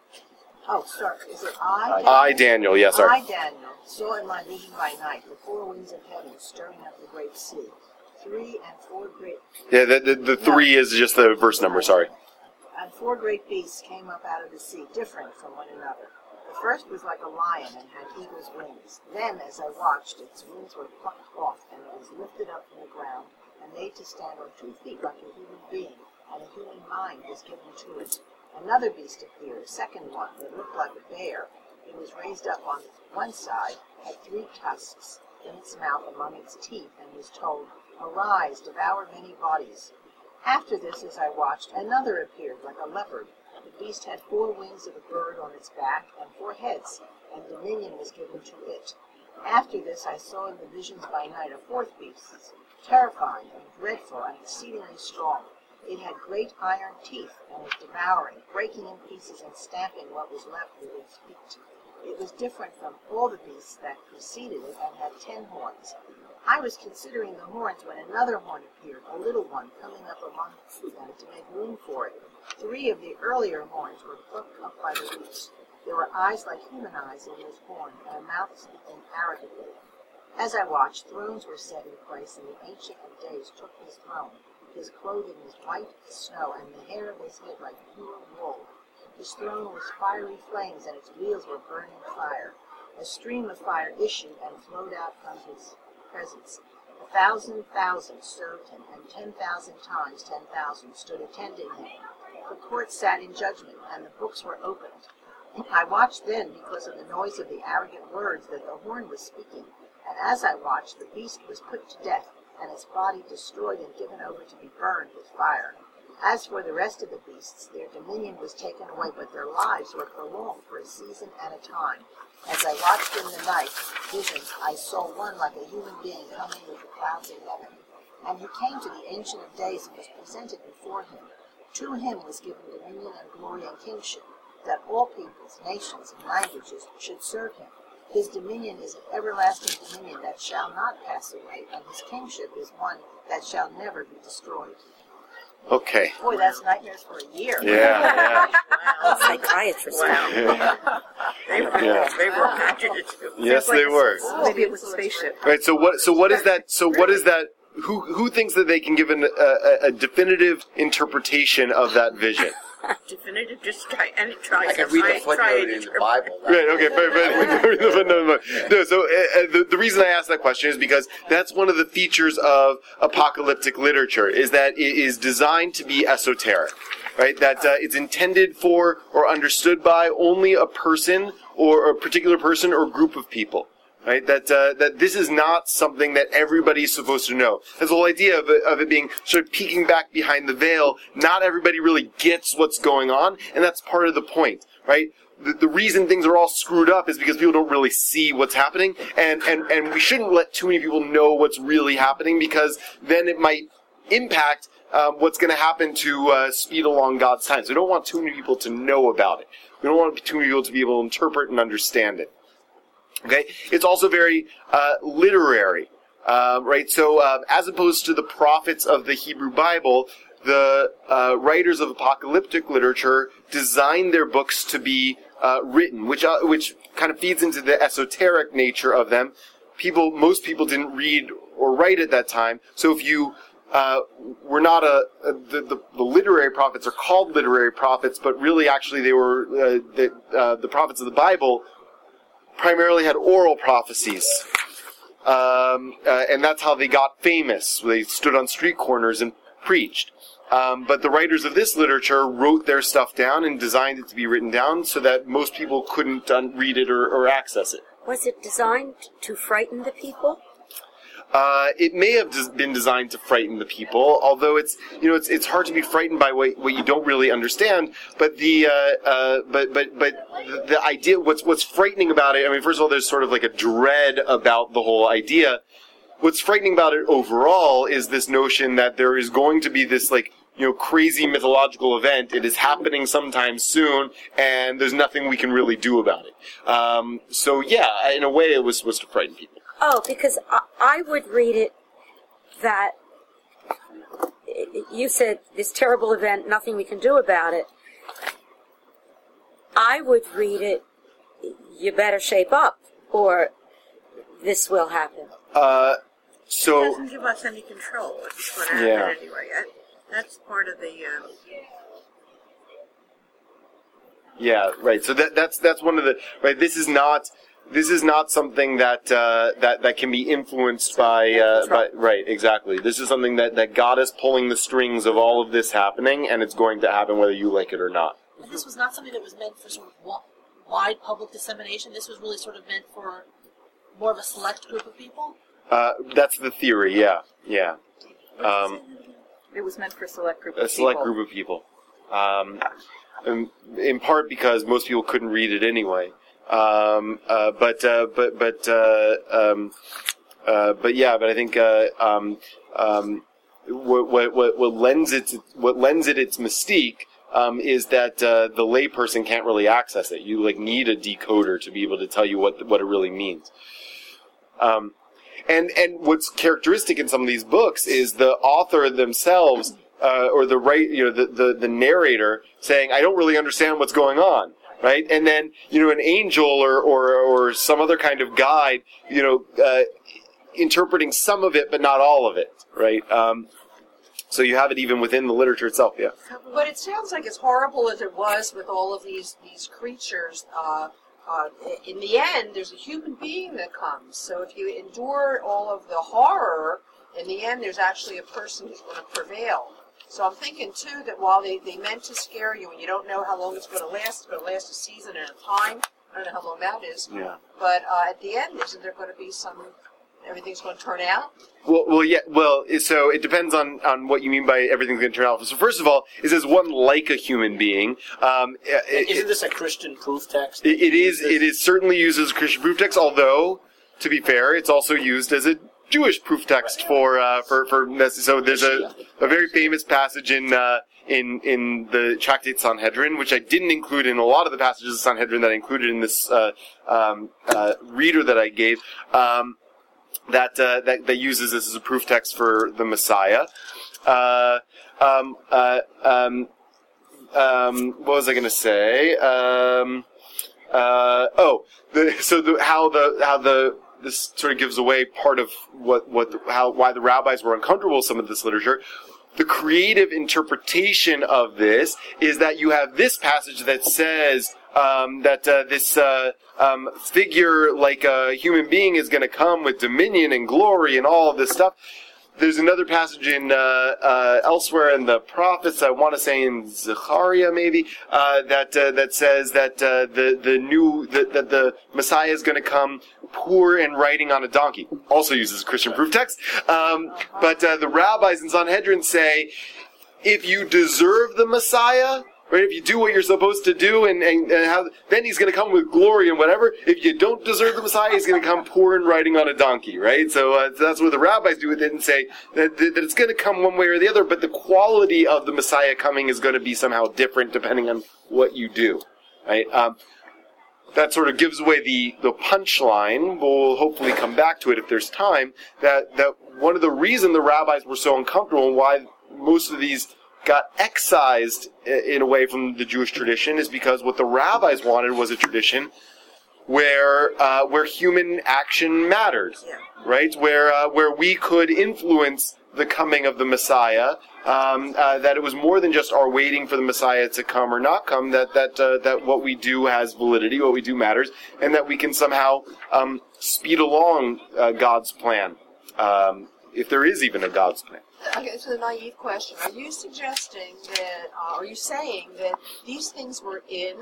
oh, sorry, is it I? I, Daniel, yes, sir. I, Daniel, saw in my vision by night the four winds of heaven stirring up the great sea, three and four great Yeah, the, the, the three is just the verse number. Sorry. and four great beasts came up out of the sea, different from one another. The first was like a lion and had eagle's wings. Then, as I watched, its wings were plucked off, and it was lifted up from the ground and made to stand on two feet like a human being, and a human mind was given to it. Another beast appeared, a second one that looked like a bear. It was raised up on one side, had three tusks in its mouth among its teeth, and was told, Arise, devour many bodies. After this, as I watched, another appeared like a leopard. The beast had four wings of a bird on its back and four heads, and dominion was given to it. After this, I saw in the visions by night a fourth beast, terrifying and dreadful and exceedingly strong. It had great iron teeth and was devouring, breaking in pieces and stamping what was left with its feet. It was different from all the beasts that preceded it and had ten horns. I was considering the horns when another horn appeared, a little one, coming up among them to make room for it. Three of the earlier horns were plucked up by the roots. There were eyes like human eyes in his horn, and a mouth speaking arrogantly. As I watched, thrones were set in place, and the Ancient of Days took his throne. His clothing was white as snow, and the hair of his head like pure wool. His throne was fiery flames, and its wheels were burning fire. A stream of fire issued and flowed out from his presence. A thousand thousand served him, and ten thousand times ten thousand stood attending him. The court sat in judgment, and the books were opened. I watched then because of the noise of the arrogant words that the horn was speaking, and as I watched, the beast was put to death, and its body destroyed and given over to be burned with fire. As for the rest of the beasts, their dominion was taken away, but their lives were prolonged for a season and a time. As I watched in the night visions, I saw one like a human being coming with the clouds of heaven. And he came to the Ancient of Days and was presented before him. To him was given dominion and glory and kingship, that all peoples, nations, and languages should serve him. His dominion is an everlasting dominion that shall not pass away, and his kingship is one that shall never be destroyed. Okay. Boy, that's nightmares for a year. Yeah, Psychiatrist. <laughs> yeah. They were, Yeah. they were imaginative. yes, they were. Maybe it was a spaceship. Right. So what? So what is that? So what is that? Who who thinks that they can give an, a, a, a definitive interpretation of that vision? <laughs> Definitive, just try, and try I can read the try- try footnote in the. Bible. Right. Okay. But, but, no, no, no. So uh, uh, the, the reason I asked that question is because that's one of the features of apocalyptic literature is that it is designed to be esoteric. Right. That uh, it's intended for or understood by only a person or a particular person or group of people. Right, that uh, that this is not something that everybody's supposed to know. That's the whole idea of it, of it being sort of peeking back behind the veil. Not everybody really gets what's going on, and that's part of the point, right? The, the reason things are all screwed up is because people don't really see what's happening, and, and, and we shouldn't let too many people know what's really happening because then it might impact um, what's going to happen to uh, speed along God's time. So we don't want too many people to know about it. We don't want too many people to be able to interpret and understand it. Okay, it's also very uh, literary, um, right? So, uh, as opposed to the prophets of the Hebrew Bible, the uh, writers of apocalyptic literature designed their books to be uh, written, which uh, which kind of feeds into the esoteric nature of them. People, most people didn't read or write at that time, so if you uh, were not a, a the, the, the literary prophets are called literary prophets, but really, actually, they were uh, the, uh, the prophets of the Bible primarily had oral prophecies. Um, uh, and that's how they got famous. They stood on street corners and preached. Um, but the writers of this literature wrote their stuff down and designed it to be written down so that most people couldn't un- read it or, or access it. Was it designed to frighten the people? Uh, it may have been designed to frighten the people, although it's you know it's it's hard to be frightened by what, what you don't really understand. But the uh, uh, but but but the idea what's what's frightening about it. I mean, first of all, there's sort of like a dread about the whole idea. What's frightening about it overall is this notion that there is going to be this like you know crazy mythological event. It is happening sometime soon, and there's nothing we can really do about it. Um, so yeah, in a way, it was supposed to frighten people. Oh, because I, I would read it that you said this terrible event, nothing we can do about it. I would read it, you better shape up, or this will happen. Uh, so doesn't give us any control. It's going to happen Yeah. anyway. I, that's part of the. Um, Yeah, right. So that that's that's one of the right. This is not this is not something that uh, that that can be influenced by uh, by right exactly. This is something that that God is pulling the strings of all of this happening, and it's going to happen whether you like it or not. This was not something that was meant for sort of wide public dissemination. This was really sort of meant for more of a select group of people. Uh, that's the theory. Yeah, yeah. Um, It was meant for a select group a select people. group of people. Um, in part because most people couldn't read it anyway. Um, uh, but uh, but but uh, um, uh, but yeah, but I think um, um, what, what what what lends it what lends it its mystique. Um, is that uh, the layperson can't really access it? You like need a decoder to be able to tell you what what it really means. Um, and and what's characteristic in some of these books is the author themselves uh, or the right you know the, the the narrator saying I don't really understand what's going on right and then you know an angel or or, or some other kind of guide you know uh, interpreting some of it but not all of it right um, so you have it even within the literature itself yeah But it sounds like as horrible as it was with all of these these creatures. Uh, uh, in the end, there's a human being that comes. So if you endure all of the horror, in the end, there's actually a person who's going to prevail. So I'm thinking too that while they, they meant to scare you, and you don't know how long it's going to last, it's going to last a season at a time. I don't know how long that is. yeah But uh, at the end, isn't there going to be some? Everything's going to turn out. Well, well, yeah. Well, so it depends on, on what you mean by everything's going to turn out. So first of all, it says one like a human being. Um, it, Isn't this a Christian proof text? it, it is. It is certainly used as a Christian proof text. Although, to be fair, it's also used as a Jewish proof text for uh, for for. So there's a, a very famous passage in. Uh, in in the Tractate Sanhedrin, which I didn't include in a lot of the passages of Sanhedrin that I included in this uh, um, uh, reader that I gave, um, that, uh, that that uses this as a proof text for the Messiah. Uh, um, uh, um, um, what was I going to say? Um, uh, oh, the, so the, how the how the this sort of gives away part of what what the, how why the rabbis were uncomfortable with some of this literature. The creative interpretation of this is that you have this passage that says um, that uh, this uh, um, figure, like a human being, is going to come with dominion and glory and all of this stuff. There's another passage in uh, uh, elsewhere in the prophets. I want to say in Zechariah, maybe uh, that uh, that says that uh, the the new that, that the Messiah is going to come poor and riding on a donkey. Also uses Christian proof text. Um, but uh, the rabbis in Sanhedrin say if you deserve the Messiah, right? If you do what you're supposed to do, and, and, and how, then he's going to come with glory and whatever. If you don't deserve the Messiah, he's going to come poor and riding on a donkey, right? So, uh, that's what the rabbis do with it and say that, that it's going to come one way or the other, but the quality of the Messiah coming is going to be somehow different depending on what you do, right? Um, that sort of gives away the, the punchline. We'll hopefully come back to it if there's time. That that one of the reason the rabbis were so uncomfortable and why most of these got excised in a way from the Jewish tradition is because what the rabbis wanted was a tradition where uh, where human action mattered, right? Where uh, where we could influence the coming of the Messiah. Um, uh, that it was more than just our waiting for the Messiah to come or not come. That that uh, that what we do has validity, what we do matters, and that we can somehow um, speed along uh, God's plan, um, if there is even a God's plan. Okay, so the naive question: Are you suggesting that? Uh, are you saying that these things were in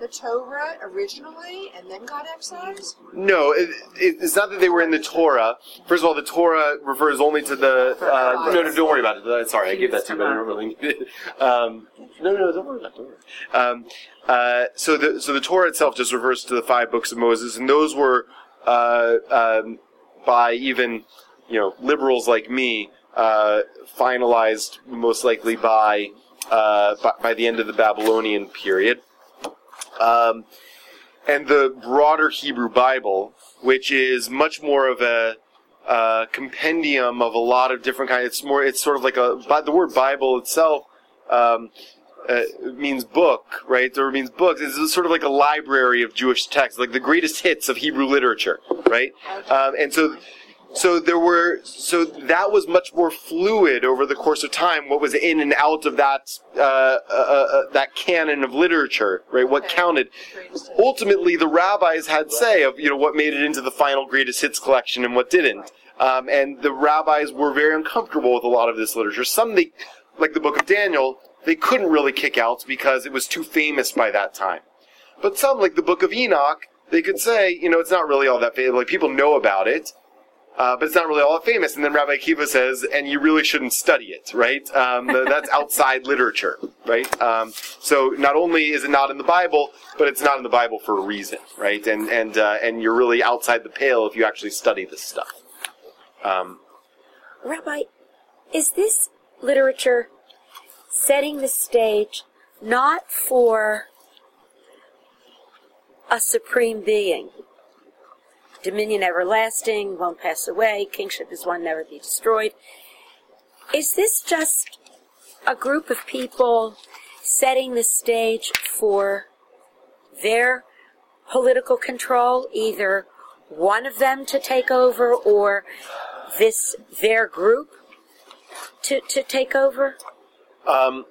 the Torah originally and then got excised? No, it, it, it's not that they were in the Torah. First of all, the Torah refers only to the. Uh, no, no, don't worry about it. Uh, Sorry, I gave that to you, but I don't really. Um, no, no, don't worry about it. Um, uh, so the so the Torah itself just refers to the five books of Moses, and those were uh, um, by even you know liberals like me uh, finalized most likely by, uh, by by the end of the Babylonian period. Um, and the broader Hebrew Bible, which is much more of a uh, compendium of a lot of different kinds. It's more. It's sort of like a. But the word Bible itself um, uh, means book, right? Or means books. It's sort of like a library of Jewish texts, like the greatest hits of Hebrew literature, right? Um, and so so there were so that was much more fluid over the course of time. What was in and out of that uh, uh, uh, that canon of literature, right? What counted. Ultimately, the rabbis had say of you know what made it into the final greatest hits collection and what didn't. Um, and the rabbis were very uncomfortable with a lot of this literature. Some they, like the Book of Daniel, they couldn't really kick out because it was too famous by that time. But some, like the Book of Enoch, they could say, you know, it's not really all that famous. Like people know about it, uh, but it's not really all that famous. And then Rabbi Akiva says, and you really shouldn't study it, right? Um, that's <laughs> outside literature, right? Um, so not only is it not in the Bible, but it's not in the Bible for a reason, right? And and uh, and you're really outside the pale if you actually study this stuff. Um, Rabbi, is this literature setting the stage not for a supreme being? Dominion everlasting, won't pass away, kingship is one, never be destroyed. Is this just a group of people setting the stage for their political control, either one of them to take over or this their group to to take over? um,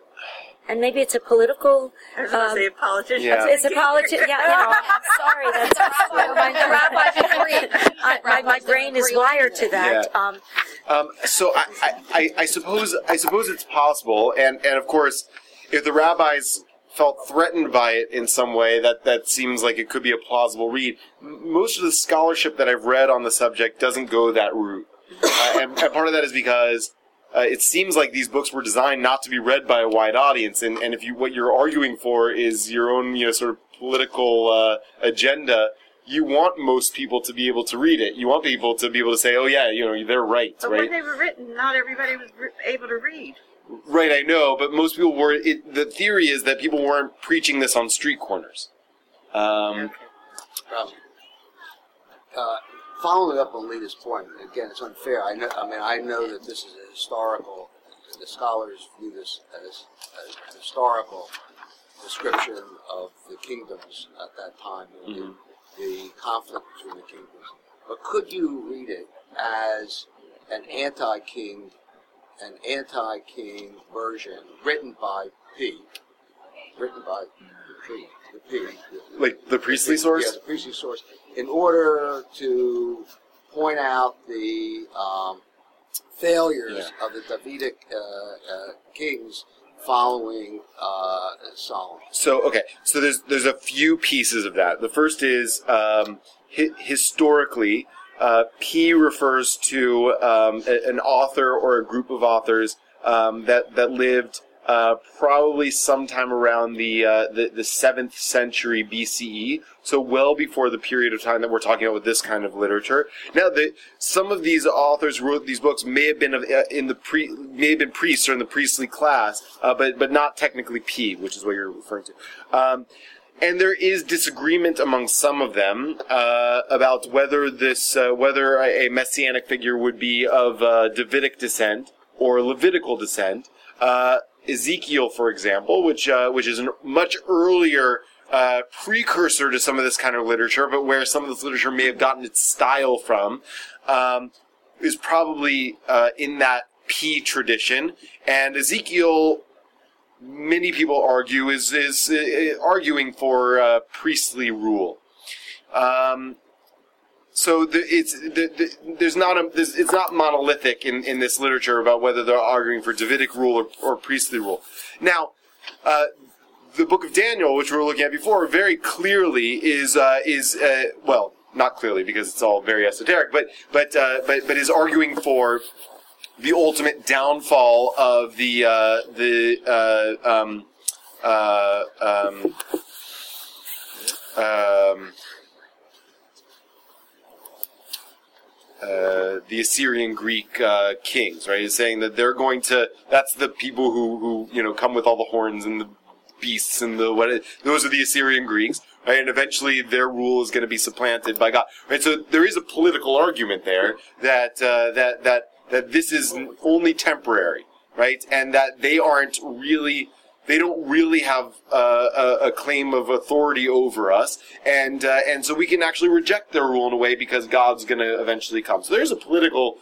And maybe it's a political. I was um, say a politician. Yeah. It's a politician. Yeah, you know, I'm sorry. That's my, <laughs> I, my, my brain is wired to that. Yeah. Um, Um, so I, I, I, I suppose I suppose it's possible, and, and of course, if the rabbis felt threatened by it in some way, that, that seems like it could be a plausible read. Most of the scholarship that I've read on the subject doesn't go that route, <laughs> uh, and, and part of that is because uh, it seems like these books were designed not to be read by a wide audience, and, and if you what you're arguing for is your own you know sort of political uh, agenda. You want most people to be able to read it. You want people to be able to say, "Oh yeah, you know, they're right." But right? when they were written, not everybody was re- able to read. Right, I know, but most people were. It, the theory is that people weren't preaching this on street corners. Um, Um, uh, following up on Lita's point, again, it's unfair. I know. I mean, I know that this is a historical. The scholars view this as, as a historical description of the kingdoms at that time, and mm-hmm. the, the conflict between the kingdoms. But could you read it as an anti-king, an anti-king version written by P, written by P, the P, the- like the priestly source. yeah, the priestly source, in order to point out the um, failures of the Davidic uh, uh, kings following uh, Solomon. So okay, so there's there's a few pieces of that. The first is um, hi- historically, uh, P refers to um, a- an author or a group of authors um, that that lived uh, probably sometime around the, uh, the the seventh century BCE, so well before the period of time that we're talking about with this kind of literature. Now, the, some of these authors wrote these books may have been uh, in the pre, may have been priests or in the priestly class, uh, but but not technically P, which is what you're referring to. Um, and there is disagreement among some of them uh, about whether this uh, whether a, a messianic figure would be of uh, Davidic descent or Levitical descent. Ezekiel, for example, which uh, which is a much earlier uh, precursor to some of this kind of literature, but where some of this literature may have gotten its style from, um, is probably uh, in that P tradition. And Ezekiel many people argue is is uh, arguing for uh, priestly rule. Um, so the, it's the, the, there's not a it's not monolithic in, in this literature about whether they're arguing for Davidic rule or, or priestly rule. Now, uh, the book of Daniel, which we were looking at before, very clearly is uh, is uh, well not clearly because it's all very esoteric, but but uh, but but is arguing for the ultimate downfall of the uh, the uh, um, uh, um, um, uh, the Assyrian Greek uh, kings, right? Is saying that they're going to. That's the people who who you know come with all the horns and the beasts and the what. Those are the Assyrian Greeks, right? And eventually their rule is going to be supplanted by God, right? So there is a political argument there that uh, that that that this is only temporary, right? And that they aren't really they don't really have uh, a, a claim of authority over us, and uh, and so we can actually reject their rule in a way because God's going to eventually come. So there's a political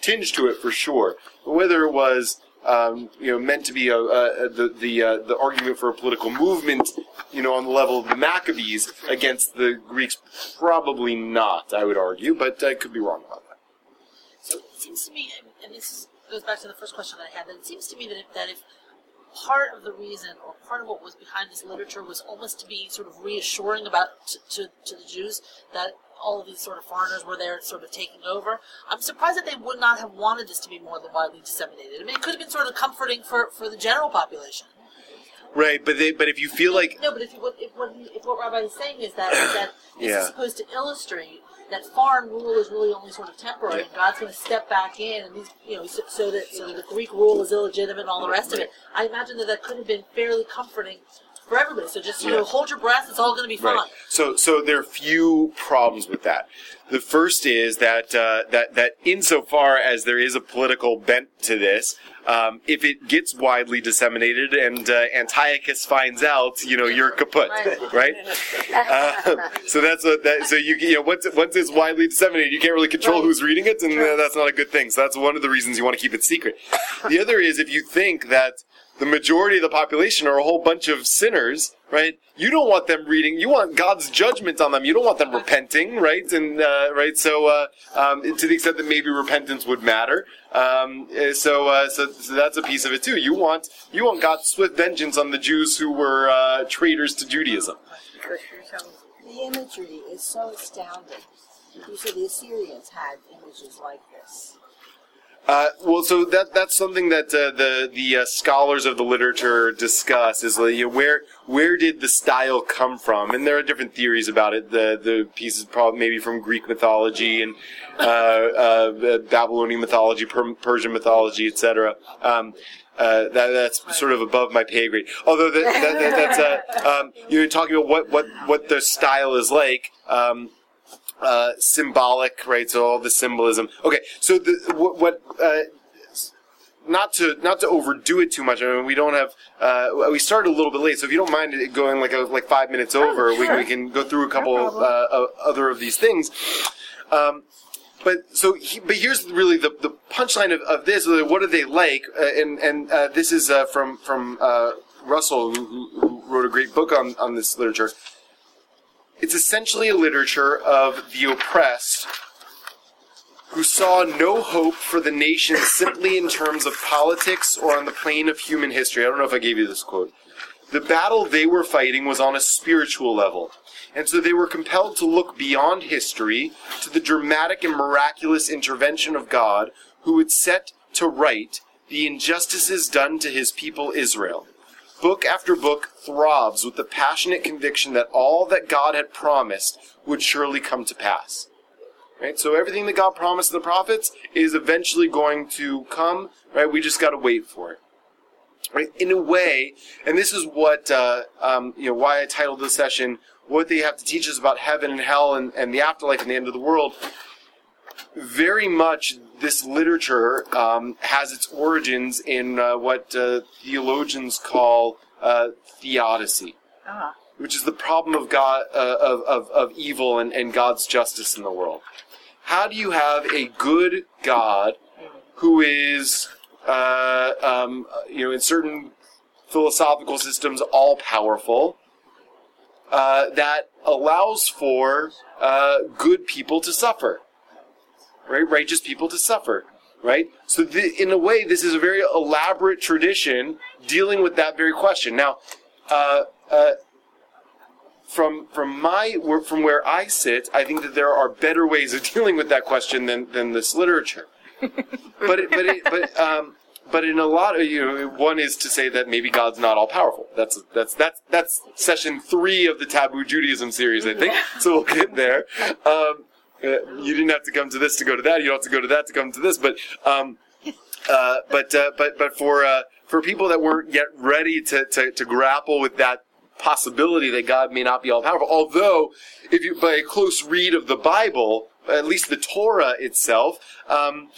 tinge to it for sure. Whether it was um, you know meant to be a, a, the the uh, the argument for a political movement, you know, on the level of the Maccabees against the Greeks, probably not. I would argue, but I could be wrong about that. So it seems to me, and, and this is, goes back to the first question that I had, that it seems to me that if, that if part of the reason or part of what was behind this literature was almost to be sort of reassuring about to, to, to the Jews that all of these sort of foreigners were there sort of taking over. I'm surprised that they would not have wanted this to be more than widely disseminated. I mean, it could have been sort of comforting for, for the general population. Right, but they, but if you feel like No, but if, you, what- if, what, if what Rabbi is saying is that, that <coughs> this Yeah. is supposed to illustrate that foreign rule is really only sort of temporary, and God's going to step back in, and these, you know, so, so that so that the Greek rule is illegitimate and all the rest of it. I imagine that that could have been fairly comforting for everybody. So just you know, hold your breath; it's all going to be fine. Right. So, so there are few problems with that. The first is that uh, that that insofar as there is a political bent to this, um, if it gets widely disseminated and uh, Antiochus finds out, you know, you're kaput, right? Uh, <laughs> so that's what that. So you you know once once it's widely disseminated, you can't really control who's reading it, and that's not a good thing. So that's one of the reasons you want to keep it secret. The other is if you think that the majority of the population are a whole bunch of sinners, right? You don't want them reading. You want God's judgment on them. You don't want them repenting, right? And uh, right. So uh, um, to the extent that maybe repentance would matter. Um, uh, so, uh, so so that's a piece of it too. You want you want God's swift vengeance on the Jews who were uh, traitors to Judaism. The imagery is so astounding. You said the Assyrians had images like this. Uh, well, so that that's something that uh, the the uh, scholars of the literature discuss is you know, where where did the style come from? And there are different theories about it. The the pieces probably maybe from Greek mythology and uh, uh, Babylonian mythology, per- Persian mythology, etc. Um, uh, that, that's sort of above my pay grade. Although that, that, that, that's um, you're talking about what what what the style is like. Um, uh, symbolic, right? So all the symbolism. Okay, so the what, what uh, not to not to overdo it too much. I mean, we don't have uh, we started a little bit late, so if you don't mind it going like a, like five minutes over, we, we can go through a couple uh, uh, other of these things. Um, but so, he, but here's really the, the punchline of, of this. What are they like? Uh, and and uh, this is uh, from from uh, Russell, who, who who wrote a great book on on this literature. It's essentially a literature of the oppressed who saw no hope for the nation simply in terms of politics or on the plane of human history. I don't know if I gave you this quote. The battle they were fighting was on a spiritual level, and so they were compelled to look beyond history to the dramatic and miraculous intervention of God who would set to right the injustices done to his people Israel. Book after book throbs with the passionate conviction that all that God had promised would surely come to pass. Right? So everything that God promised the prophets is eventually going to come, right? We just got to wait for it. Right? In a way, and this is what, uh, um, you know, why I titled this session, What They Have to Teach Us About Heaven and Hell and, and the Afterlife and the End of the World. Very much this literature um, has its origins in uh, what uh, theologians call uh, theodicy Ah. which is the problem of God uh, of, of, of evil and, and God's justice in the world. How do you have a good God who is, uh, um, you know, in certain philosophical systems, all powerful, uh, that allows for uh, good people to suffer, right? Righteous people to suffer, right? So, the, in a way, this is a very elaborate tradition dealing with that very question. Now, uh, uh, from from my from where I sit, I think that there are better ways of <laughs> dealing with that question than, than this literature. but it, but it, but um, but in a lot of you know, one is to say that maybe God's not all powerful. That's that's that's that's session three of the Taboo Judaism series, I think. So we'll get there. Um, you didn't have to come to this to go to that. You don't have to go to that to come to this. But um, <laughs> uh, but uh, but but for uh, for people that weren't yet ready to, to, to grapple with that possibility that God may not be all powerful, although if you by a close read of the Bible, at least the Torah itself, um,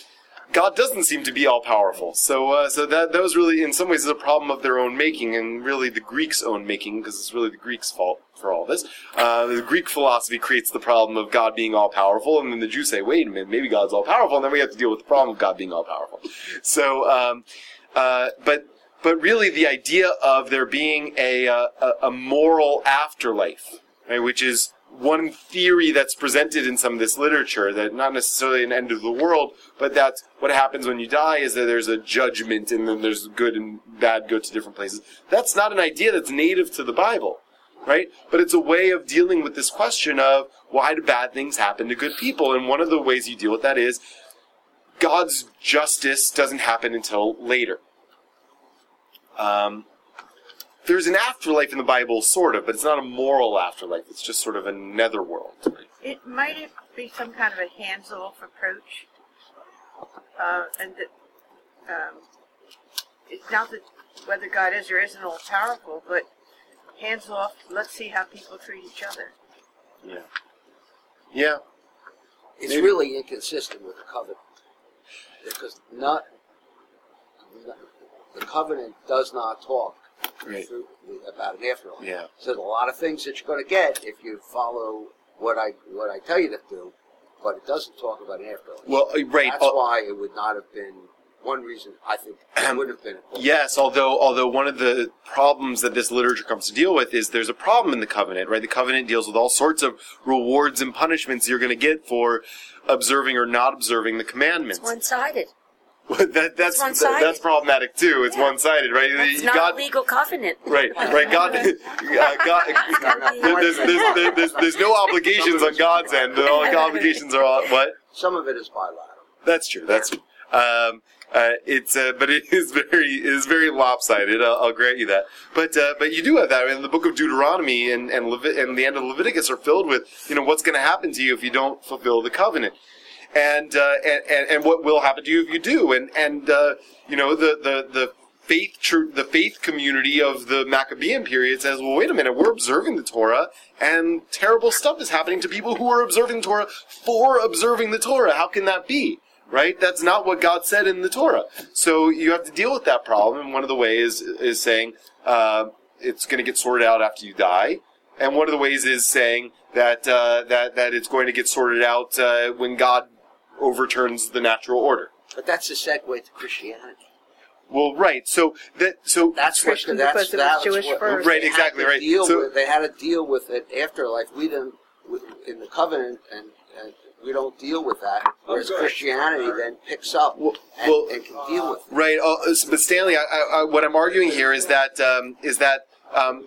God doesn't seem to be all powerful. So, uh, so that that was really, in some ways, a problem of their own making, and really the Greeks' own making, because it's really the Greeks' fault for all this. Uh, the Greek philosophy creates the problem of God being all powerful, and then the Jews say, "Wait a minute, maybe God's all powerful," and then we have to deal with the problem of God being all powerful. So, um, uh, but but really, the idea of there being a uh, a, a moral afterlife, right, which is one theory that's presented in some of this literature that not necessarily an end of the world, but that what happens when you die is that there's a judgment and then there's good and bad go to different places. That's not an idea that's native to the Bible, right? But it's a way of dealing with this question of why do bad things happen to good people? And one of the ways you deal with that is God's justice doesn't happen until later. Um, there's an afterlife in the Bible, sort of, but it's not a moral afterlife. It's just sort of a netherworld. It might be some kind of a hands-off approach, uh, and that um, it's not that whether God is or isn't all powerful, but hands off. Let's see how people treat each other. Yeah. Yeah. It's Maybe. really inconsistent with the covenant because not the covenant does not talk Right. through- about an afterlife. Yeah. So there's a lot of things that you're going to get if you follow what I what I tell you to do, but it doesn't talk about an afterlife. Well, uh, right. That's uh, why it would not have been one reason I think it would have been. important. Yes, although although one of the problems that this literature comes to deal with is there's a problem in the covenant, right? The covenant deals with all sorts of rewards and punishments you're going to get for observing or not observing the commandments. It's one-sided. That, that's It's one-sided. that's problematic too. It's Yeah. one-sided, right? That's You not got- a legal covenant. Right, right. God, <laughs> uh, God <laughs> there's, there's, there's, there's, there's no obligations on God's end. All the obligations are all, what? Some of it is bilateral. That's true. That's true. Um, uh, it's uh, but it <laughs> is very it is very lopsided. I'll, I'll grant you that. But uh, but you do have that in the book of Deuteronomy and and, Levit- and the end of Leviticus are filled with you know what's going to happen to you if you don't fulfill the covenant. And, uh, and and what will happen to you if you do? And and uh, you know the the the faith tr- the faith community of the Maccabean period says, well, wait a minute, we're observing the Torah, and terrible stuff is happening to people who are observing the Torah for observing the Torah. How can that be? Right? That's not what God said in the Torah. So you have to deal with that problem, and one of the ways is saying uh, it's going to get sorted out after you die, and one of the ways is saying that uh, that that it's going to get sorted out uh, when God overturns the natural order. But that's a segue to Christianity. Well, right. So that so That's what Christian that's, because it was that's Jewish what, first. Right, they exactly, to right. Deal So- with, they had to deal with it afterlife. We didn't with- in the covenant, and, and we don't deal with that. Whereas Christianity then picks up Well- and, well- and can deal with it. Right, uh, but Stanley, I, I, I, what I'm arguing here is that um, is that um,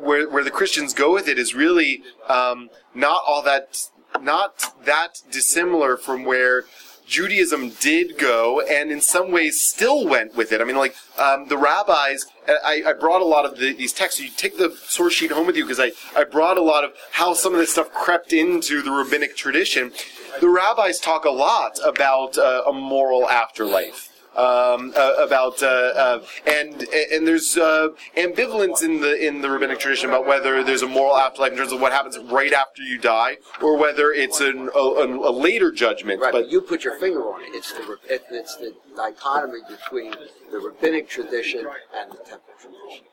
where where the Christians go with it is really um, not all that not that dissimilar from where Judaism did go, and in some ways still went with it. I mean, like um, the rabbis. I, I brought a lot of the, these texts. You take the source sheet home with you because I, I brought a lot of how some of this stuff crept into the rabbinic tradition. The rabbis talk a lot about uh, a moral afterlife um, uh, about uh, uh, and and there's uh, ambivalence in the in the rabbinic tradition about whether there's a moral afterlife in terms of what happens right after you die, or whether it's an, a, a, a later judgment. Right, but but you put your finger on it. It's the it's the dichotomy between the rabbinic tradition and the temple tradition.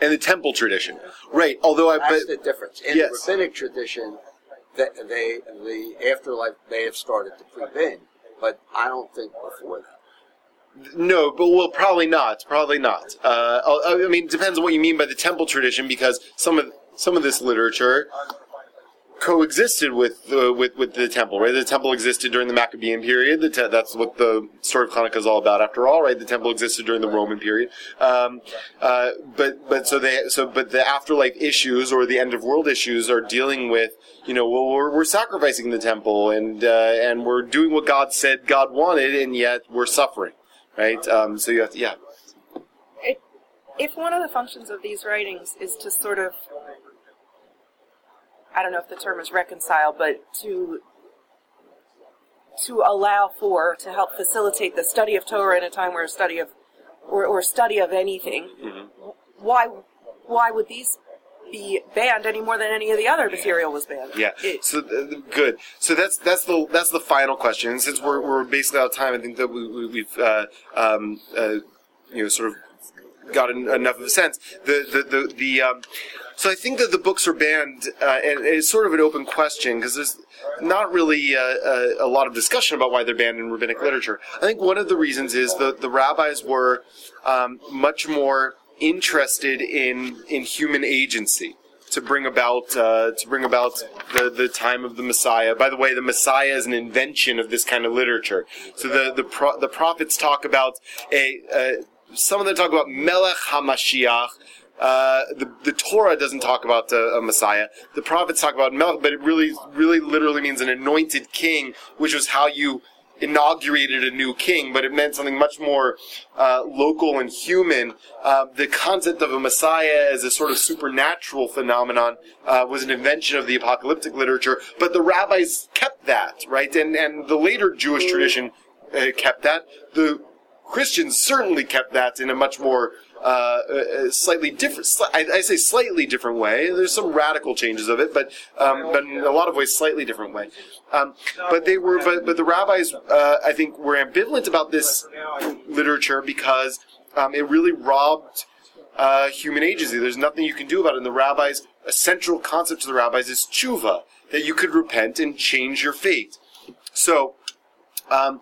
and the temple tradition, right? Although I That's but the difference. In Yes. the rabbinic tradition, that they the afterlife may have started to creep in, but I don't think before that. No, but well, probably not. Probably not. Uh, I I mean, it depends on what you mean by the temple tradition, because some of some of this literature coexisted with the with, with the temple. Right, the temple existed during the Maccabean period. The te- that's what the story of Hanukkah is all about. After all, right, the temple existed during the Roman period. Um, uh, but but so they so but the afterlife issues or the end of world issues are dealing with you know well we're, we're sacrificing the temple and uh, and we're doing what God said God wanted, and yet we're suffering right? Um, so you have to, yeah. if one of the functions of these writings is to sort of I don't know if the term is reconcile, but to to allow for to help facilitate the study of Torah in a time where a study of or, or study of anything. Why why would these be banned any more than any of the other material was banned. Yeah. So uh, good. So that's that's the that's the final question. And since we're, we're basically out of time, I think that we, we, we've uh, um, uh, you know sort of gotten enough of a sense. The the the, the um, so I think that the books are banned, uh, and it's sort of an open question because there's not really uh, a, a lot of discussion about why they're banned in rabbinic literature. I think one of the reasons is that the rabbis were um, much more interested in in human agency to bring about uh, to bring about the, the time of the Messiah. By the way, the Messiah is an invention of this kind of literature. So the the, pro- the prophets talk about a uh, some of them talk about Melech Hamashiach. Uh, the, the Torah doesn't talk about uh, a Messiah. The prophets talk about Melech, but it really, really, literally means an anointed king, which was how you inaugurated a new king, but it meant something much more uh, local and human. Uh, the concept of a Messiah as a sort of supernatural phenomenon uh, was an invention of the apocalyptic literature, but the rabbis kept that, right? And, and the later Jewish tradition uh, kept that. The Christians certainly kept that in a much more uh, uh, slightly different. Sli- I, I say slightly different way. There's some radical changes of it, but um, but in a lot of ways, slightly different way. Um, but they were, but, but the rabbis, uh, I think, were ambivalent about this literature because um, it really robbed uh, human agency. There's nothing you can do about it. And the rabbis, a central concept to the rabbis is tshuva, that you could repent and change your fate. So. Um,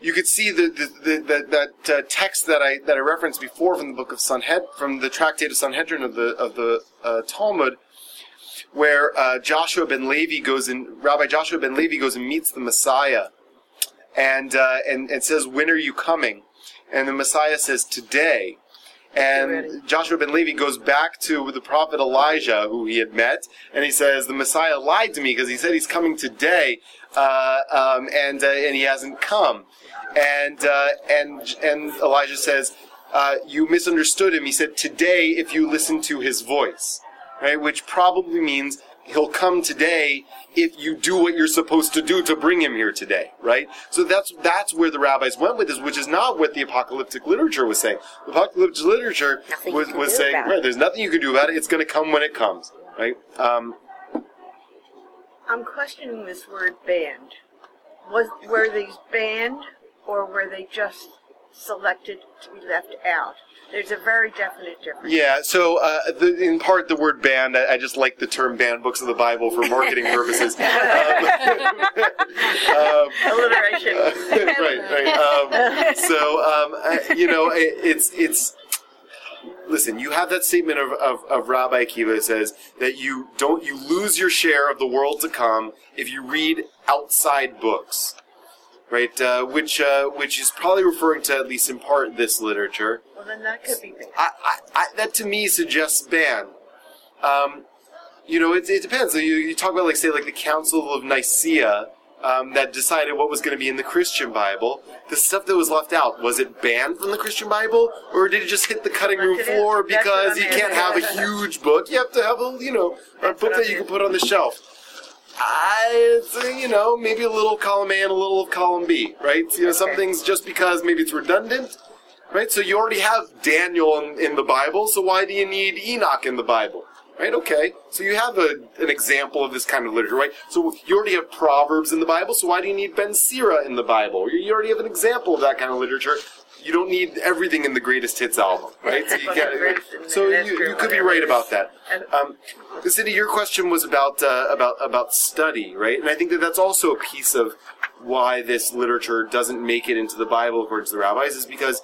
you could see the, the, the, the that uh, text that I that I referenced before from the book of Sanhed from the tractate of Sanhedrin of the of the uh, Talmud, where uh, Joshua ben Levi goes in Rabbi Joshua ben Levi goes and meets the Messiah, and uh, and and says, "When are you coming?" And the Messiah says, "Today." And Joshua ben Levi goes back to the prophet Elijah, who he had met, and he says, "The Messiah lied to me because he said he's coming today, uh, um, and uh, and he hasn't come." And uh, and and Elijah says, uh, "You misunderstood him." He said, "Today, if you listen to his voice," right? Which probably means he'll come today if you do what you're supposed to do to bring him here today, right? So that's that's where the rabbis went with this, which is not what the apocalyptic literature was saying. The apocalyptic literature Nothing was, was saying, right, there's nothing you can do about it. It's going to come when it comes, right? Um, I'm questioning this word banned. Was were these banned, or were they just selected to be left out? There's a very definite difference. Yeah, so uh, the, in part the word banned, I, I just like the term banned books of the Bible for marketing <laughs> purposes. <laughs> <laughs> Um, um, Alliteration. right, right. Um, so um, I, you know, it, it's it's. Listen, you have that statement of, of, of Rabbi Akiva that says that you don't you lose your share of the world to come if you read outside books, right? Uh, which uh, which is probably referring to at least in part this literature. Well, then that could be banned. I, I, I, that to me suggests ban. Um, you know, it, it depends. You, you talk about like say like the Council of Nicaea um, that decided what was going to be in the Christian Bible. The stuff that was left out was it banned from the Christian Bible, or did it just hit the cutting room Look, it is. floor because you can't have a huge book? You have to have a you know a book that you can put on the shelf. I, you know, maybe a little column A and a little of column B, right? You know, some things just because maybe it's redundant, right? So you already have Daniel in, in the Bible, so why do you need Enoch in the Bible? Right? Okay. So you have a, an example of this kind of literature, right? So you already have Proverbs in the Bible, so why do you need Ben Sira in the Bible? You already have an example of that kind of literature. You don't need everything in the greatest hits album, right? So you <laughs> can't, so you, you could be right about that. Um, Cindy, your question was about uh, about about study, right? And I think that that's also a piece of why this literature doesn't make it into the Bible according to the rabbis, is because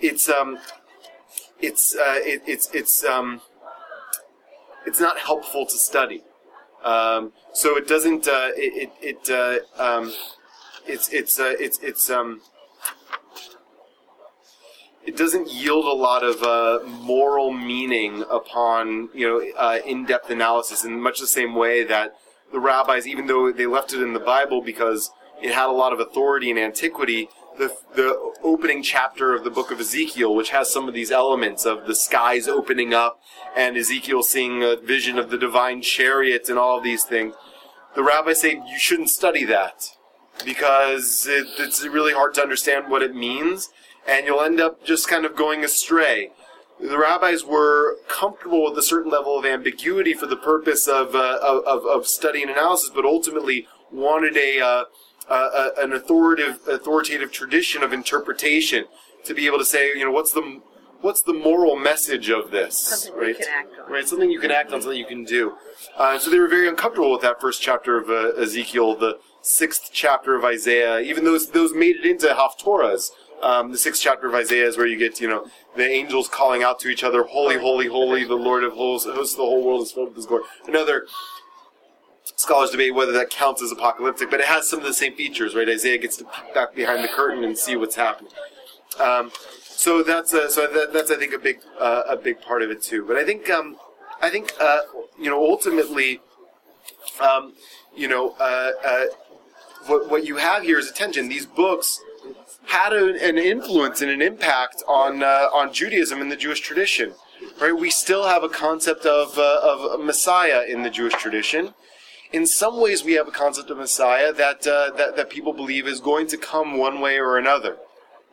it's um it's uh, it, it's it's um it's not helpful to study. Um, so it doesn't uh, it it, it uh, um, it's it's uh, it's it's um it doesn't yield a lot of uh, moral meaning upon you know uh, in-depth analysis in much the same way that the rabbis, even though they left it in the Bible because it had a lot of authority in antiquity, the the opening chapter of the book of Ezekiel, which has some of these elements of the skies opening up and Ezekiel seeing a vision of the divine chariot and all of these things, the rabbis say you shouldn't study that because it, it's really hard to understand what it means, and you'll end up just kind of going astray. the rabbis were comfortable with a certain level of ambiguity for the purpose of uh, of, of, study and analysis, but ultimately wanted a, uh, uh, an authoritative authoritative tradition of interpretation to be able to say, you know, what's the what's the moral message of this, Something right? can act on. Right, something you can act on, something you can do. Uh, so they were very uncomfortable with that first chapter of uh, Ezekiel, the sixth chapter of Isaiah. Even those those made it into Haftorahs. Um, the sixth chapter of Isaiah is where you get, you know, the angels calling out to each other, "Holy, holy, holy! The Lord of hosts, hosts the whole world is filled with His glory." Another scholars debate whether that counts as apocalyptic, but it has some of the same features, right? Isaiah gets to peek back behind the curtain and see what's happening. Um, so that's a, so that, that's I think a big uh, a big part of it too. But I think um, I think uh, you know ultimately, um, you know, uh, uh, what what you have here is attention. These books had a, an influence and an impact on uh, on Judaism and the Jewish tradition. Right, we still have a concept of uh, of Messiah in the Jewish tradition. In some ways, we have a concept of Messiah that uh, that that people believe is going to come one way or another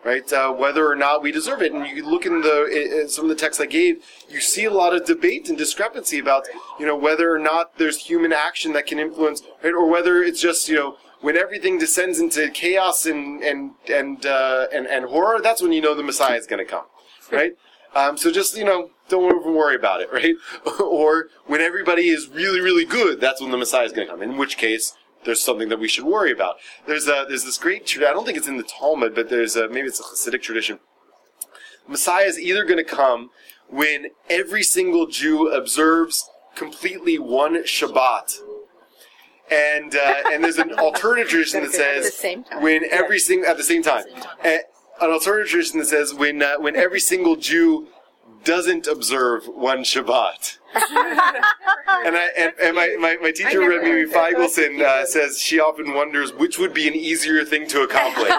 right? Uh, whether or not we deserve it. And you look in the in some of the texts I gave, you see a lot of debate and discrepancy about you know whether or not there's human action that can influence, right? Or whether it's just you know when everything descends into chaos and and and uh, and, and horror, that's when you know the Messiah is going to come, right? Um, so just you know, don't even worry about it, <laughs> right? or when everybody is really really good, that's when the Messiah is going to come. In which case, there's something that we should worry about. There's a, there's this great I don't think it's in the Talmud, but there's a, maybe it's a Hasidic tradition. Messiah is either going to come when every single Jew observes completely one Shabbat. And uh, and there's an <laughs> alternative tradition that At the says same time. when every single at the same time, Uh, an alternative tradition that says when uh, when every single Jew doesn't observe one Shabbat. <laughs> and I and, and my, my, my teacher, never Remy. Feigelson, uh, says she often wonders which would be an easier thing to accomplish. <laughs>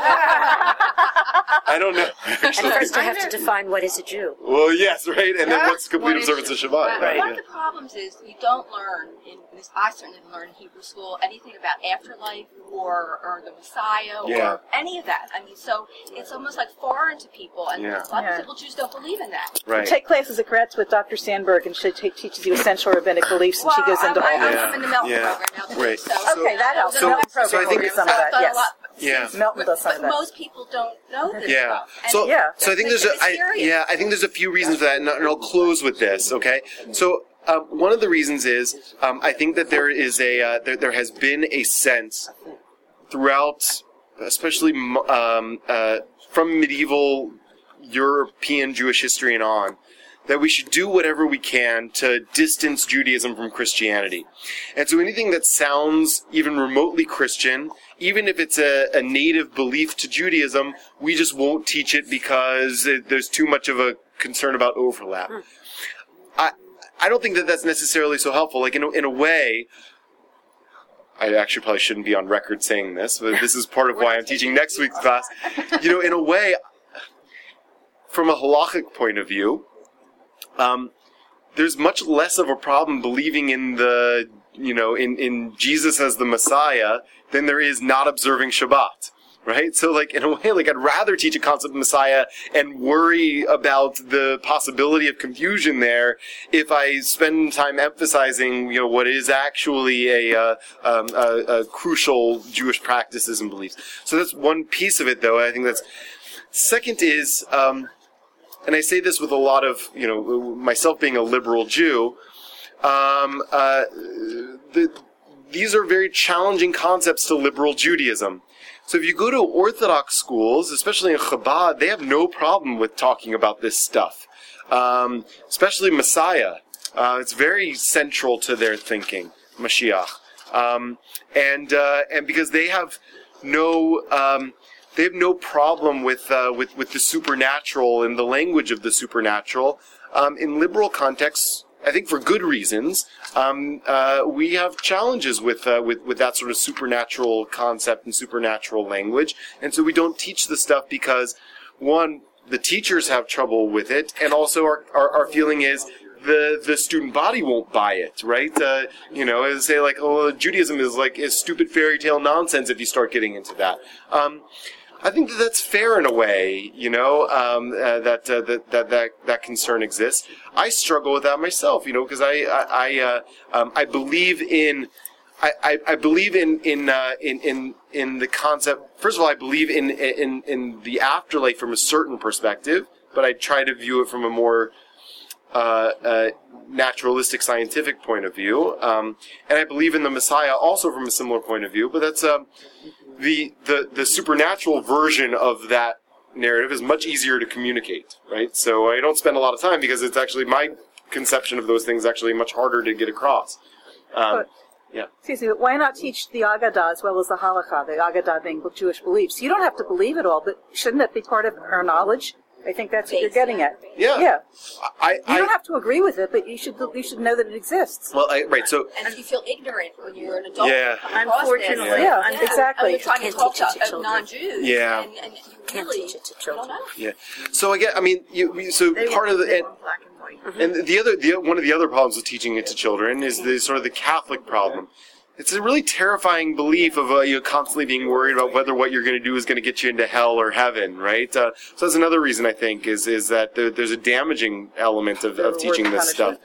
I don't know. And Actually. first I have to define what is a Jew. Well, yes, right, and then what's complete What is observance of? Shabbat? But Right. One yeah. of the problems is you don't learn, in this, I certainly didn't learn in Hebrew school, anything about afterlife or, or the Messiah Yeah. or any of that. I mean, so it's almost like foreign to people, and Yeah. a lot Yeah. of people Jews don't believe in that. Right. Take classes at Gratz with Dr. Sandberg, and she ta- teaches you essential rabbinic beliefs, and she goes into all I'm, I'm, in the Melton Yeah. program now, too, Right. so. Okay, that helps. So- Melton so I program think- do some of so I've that. a Yes, lot- Yeah. Melton does some But of that. most people don't know this Yeah. stuff. And So, Yeah. so I think there's a, I, yeah, I think there's a few reasons for that, and, and I'll close with this. Okay, so um, one of the reasons is um, I think that there is a uh, there, there has been a sense throughout, especially um, uh, from medieval European Jewish history and on, that we should do whatever we can to distance Judaism from Christianity. And so anything that sounds even remotely Christian, even if it's a, a native belief to Judaism, we just won't teach it because it, there's too much of a concern about overlap. I, I don't think that that's necessarily so helpful. Like in a, in a way, I actually probably shouldn't be on record saying this, but this is part of <laughs> why I'm teaching next week's class. You know, in a way, from a halachic point of view, um, there's much less of a problem believing in the, you know, in, in Jesus as the Messiah than there is not observing Shabbat. Right? So, like, in a way, like, I'd rather teach a concept of Messiah and worry about the possibility of confusion there if I spend time emphasizing, you know, what is actually a, uh, um, a, a crucial Jewish practices and beliefs. So that's one piece of it, though. I think that's, second is, um, and I say this with a lot of, you know, myself being a liberal Jew, um, uh, the, these are very challenging concepts to liberal Judaism. So if you go to Orthodox schools, especially in Chabad, they have no problem with talking about this stuff, um, especially Messiah. Uh, it's very central to their thinking, Mashiach, um, and uh, and because they have no um, they have no problem with uh, with with the supernatural and the language of the supernatural. Um, in liberal contexts, I think for good reasons, um, uh, we have challenges with, uh, with with that sort of supernatural concept and supernatural language, and so we don't teach the stuff because one, the teachers have trouble with it, and also our our, our feeling is. The, the student body won't buy it, right? Uh, you know, say like, oh, Judaism is like is stupid fairy tale nonsense if you start getting into that. Um, I think that that's fair in a way, you know, um, uh, that, uh, that that that that concern exists. I struggle with that myself, you know, because I I I, uh, um, I believe in. I, I, I believe in in, uh, in in in the concept. First of all, I believe in in in the afterlife from a certain perspective, but I try to view it from a more uh, uh, naturalistic, scientific point of view. Um, and I believe in the Messiah also from a similar point of view. But that's um, the the the supernatural version of that narrative is much easier to communicate, right? So I don't spend a lot of time because it's actually my conception of those things actually much harder to get across. Um, But- yeah. Excuse me, but why not teach the Agadah as well as the Halakha, the Agadah being Jewish beliefs? You don't have to believe it all, but shouldn't that be part of our knowledge? I think that's what you're getting at. Yeah. Yeah. I, You don't have to agree with it, but you should you should know that it exists. Well, I, right. So And if you feel ignorant when you're an adult, Yeah. Unfortunately, this, yeah, exactly. And you're trying to Can't talk teach it to to children. non-Jews. Yeah. And, and you really don't know. Yeah. So I get. I mean, you. you- So They part of the and, were black and and the other, the one of the other problems with teaching it to children is the sort of the Catholic problem. It's a really terrifying belief of uh, you constantly being worried about whether what you're going to do is going to get you into hell or heaven, right? Uh, so that's another reason I think is is that there, there's a damaging element of, of teaching this stuff.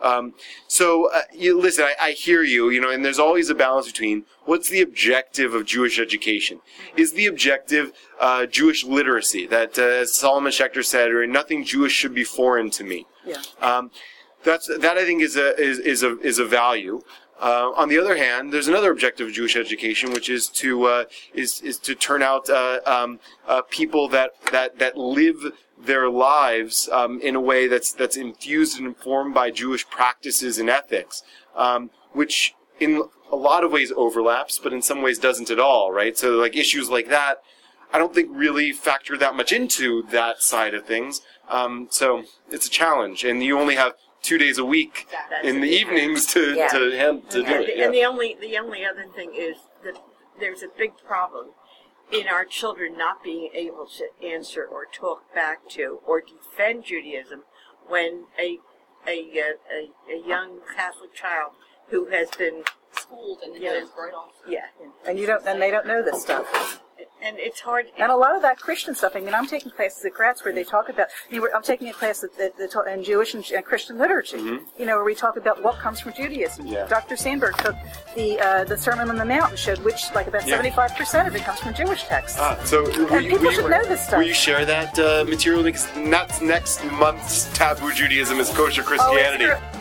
Um, so uh, you listen, I, I hear you, you know, and there's always a balance between what's the objective of Jewish education. Is the objective uh, Jewish literacy? That, uh, as Solomon Schechter said, or nothing Jewish should be foreign to me. Yeah. Um, that's that I think is a is, is a is a value. Uh, on the other hand, there's another objective of Jewish education, which is to uh, is is to turn out uh, um, uh, people that that that live their lives um, in a way that's that's infused and informed by Jewish practices and ethics, um, which in a lot of ways overlaps, but in some ways doesn't at all. Right? So like issues like that, I don't think really factor that much into that side of things. Um, so it's a challenge, and you only have two days a week in the evenings to Yeah. to, hand, to and, do it. and yeah. the only the only other thing is that there's a big problem in our children not being able to answer or talk back to or defend Judaism when a a uh, a, a young Catholic child who has been schooled and yeah, knows right off. yeah, And you don't, and they don't know this stuff. And it's hard. And a lot of that Christian stuff. I mean, I'm taking classes at Gratz where they talk about. You know, I'm taking a class that, that, that in Jewish and, and Christian literature. Mhm. You know, where we talk about what comes from Judaism. Yeah. Dr. Sandberg took the uh, the Sermon on the Mount and showed which, like, about Yeah. 75 percent of it comes from Jewish texts. Ah, so will And you, people will should you, know this stuff. Will you share that uh, material? Because that's next month's taboo Judaism is kosher Christianity. Oh, it's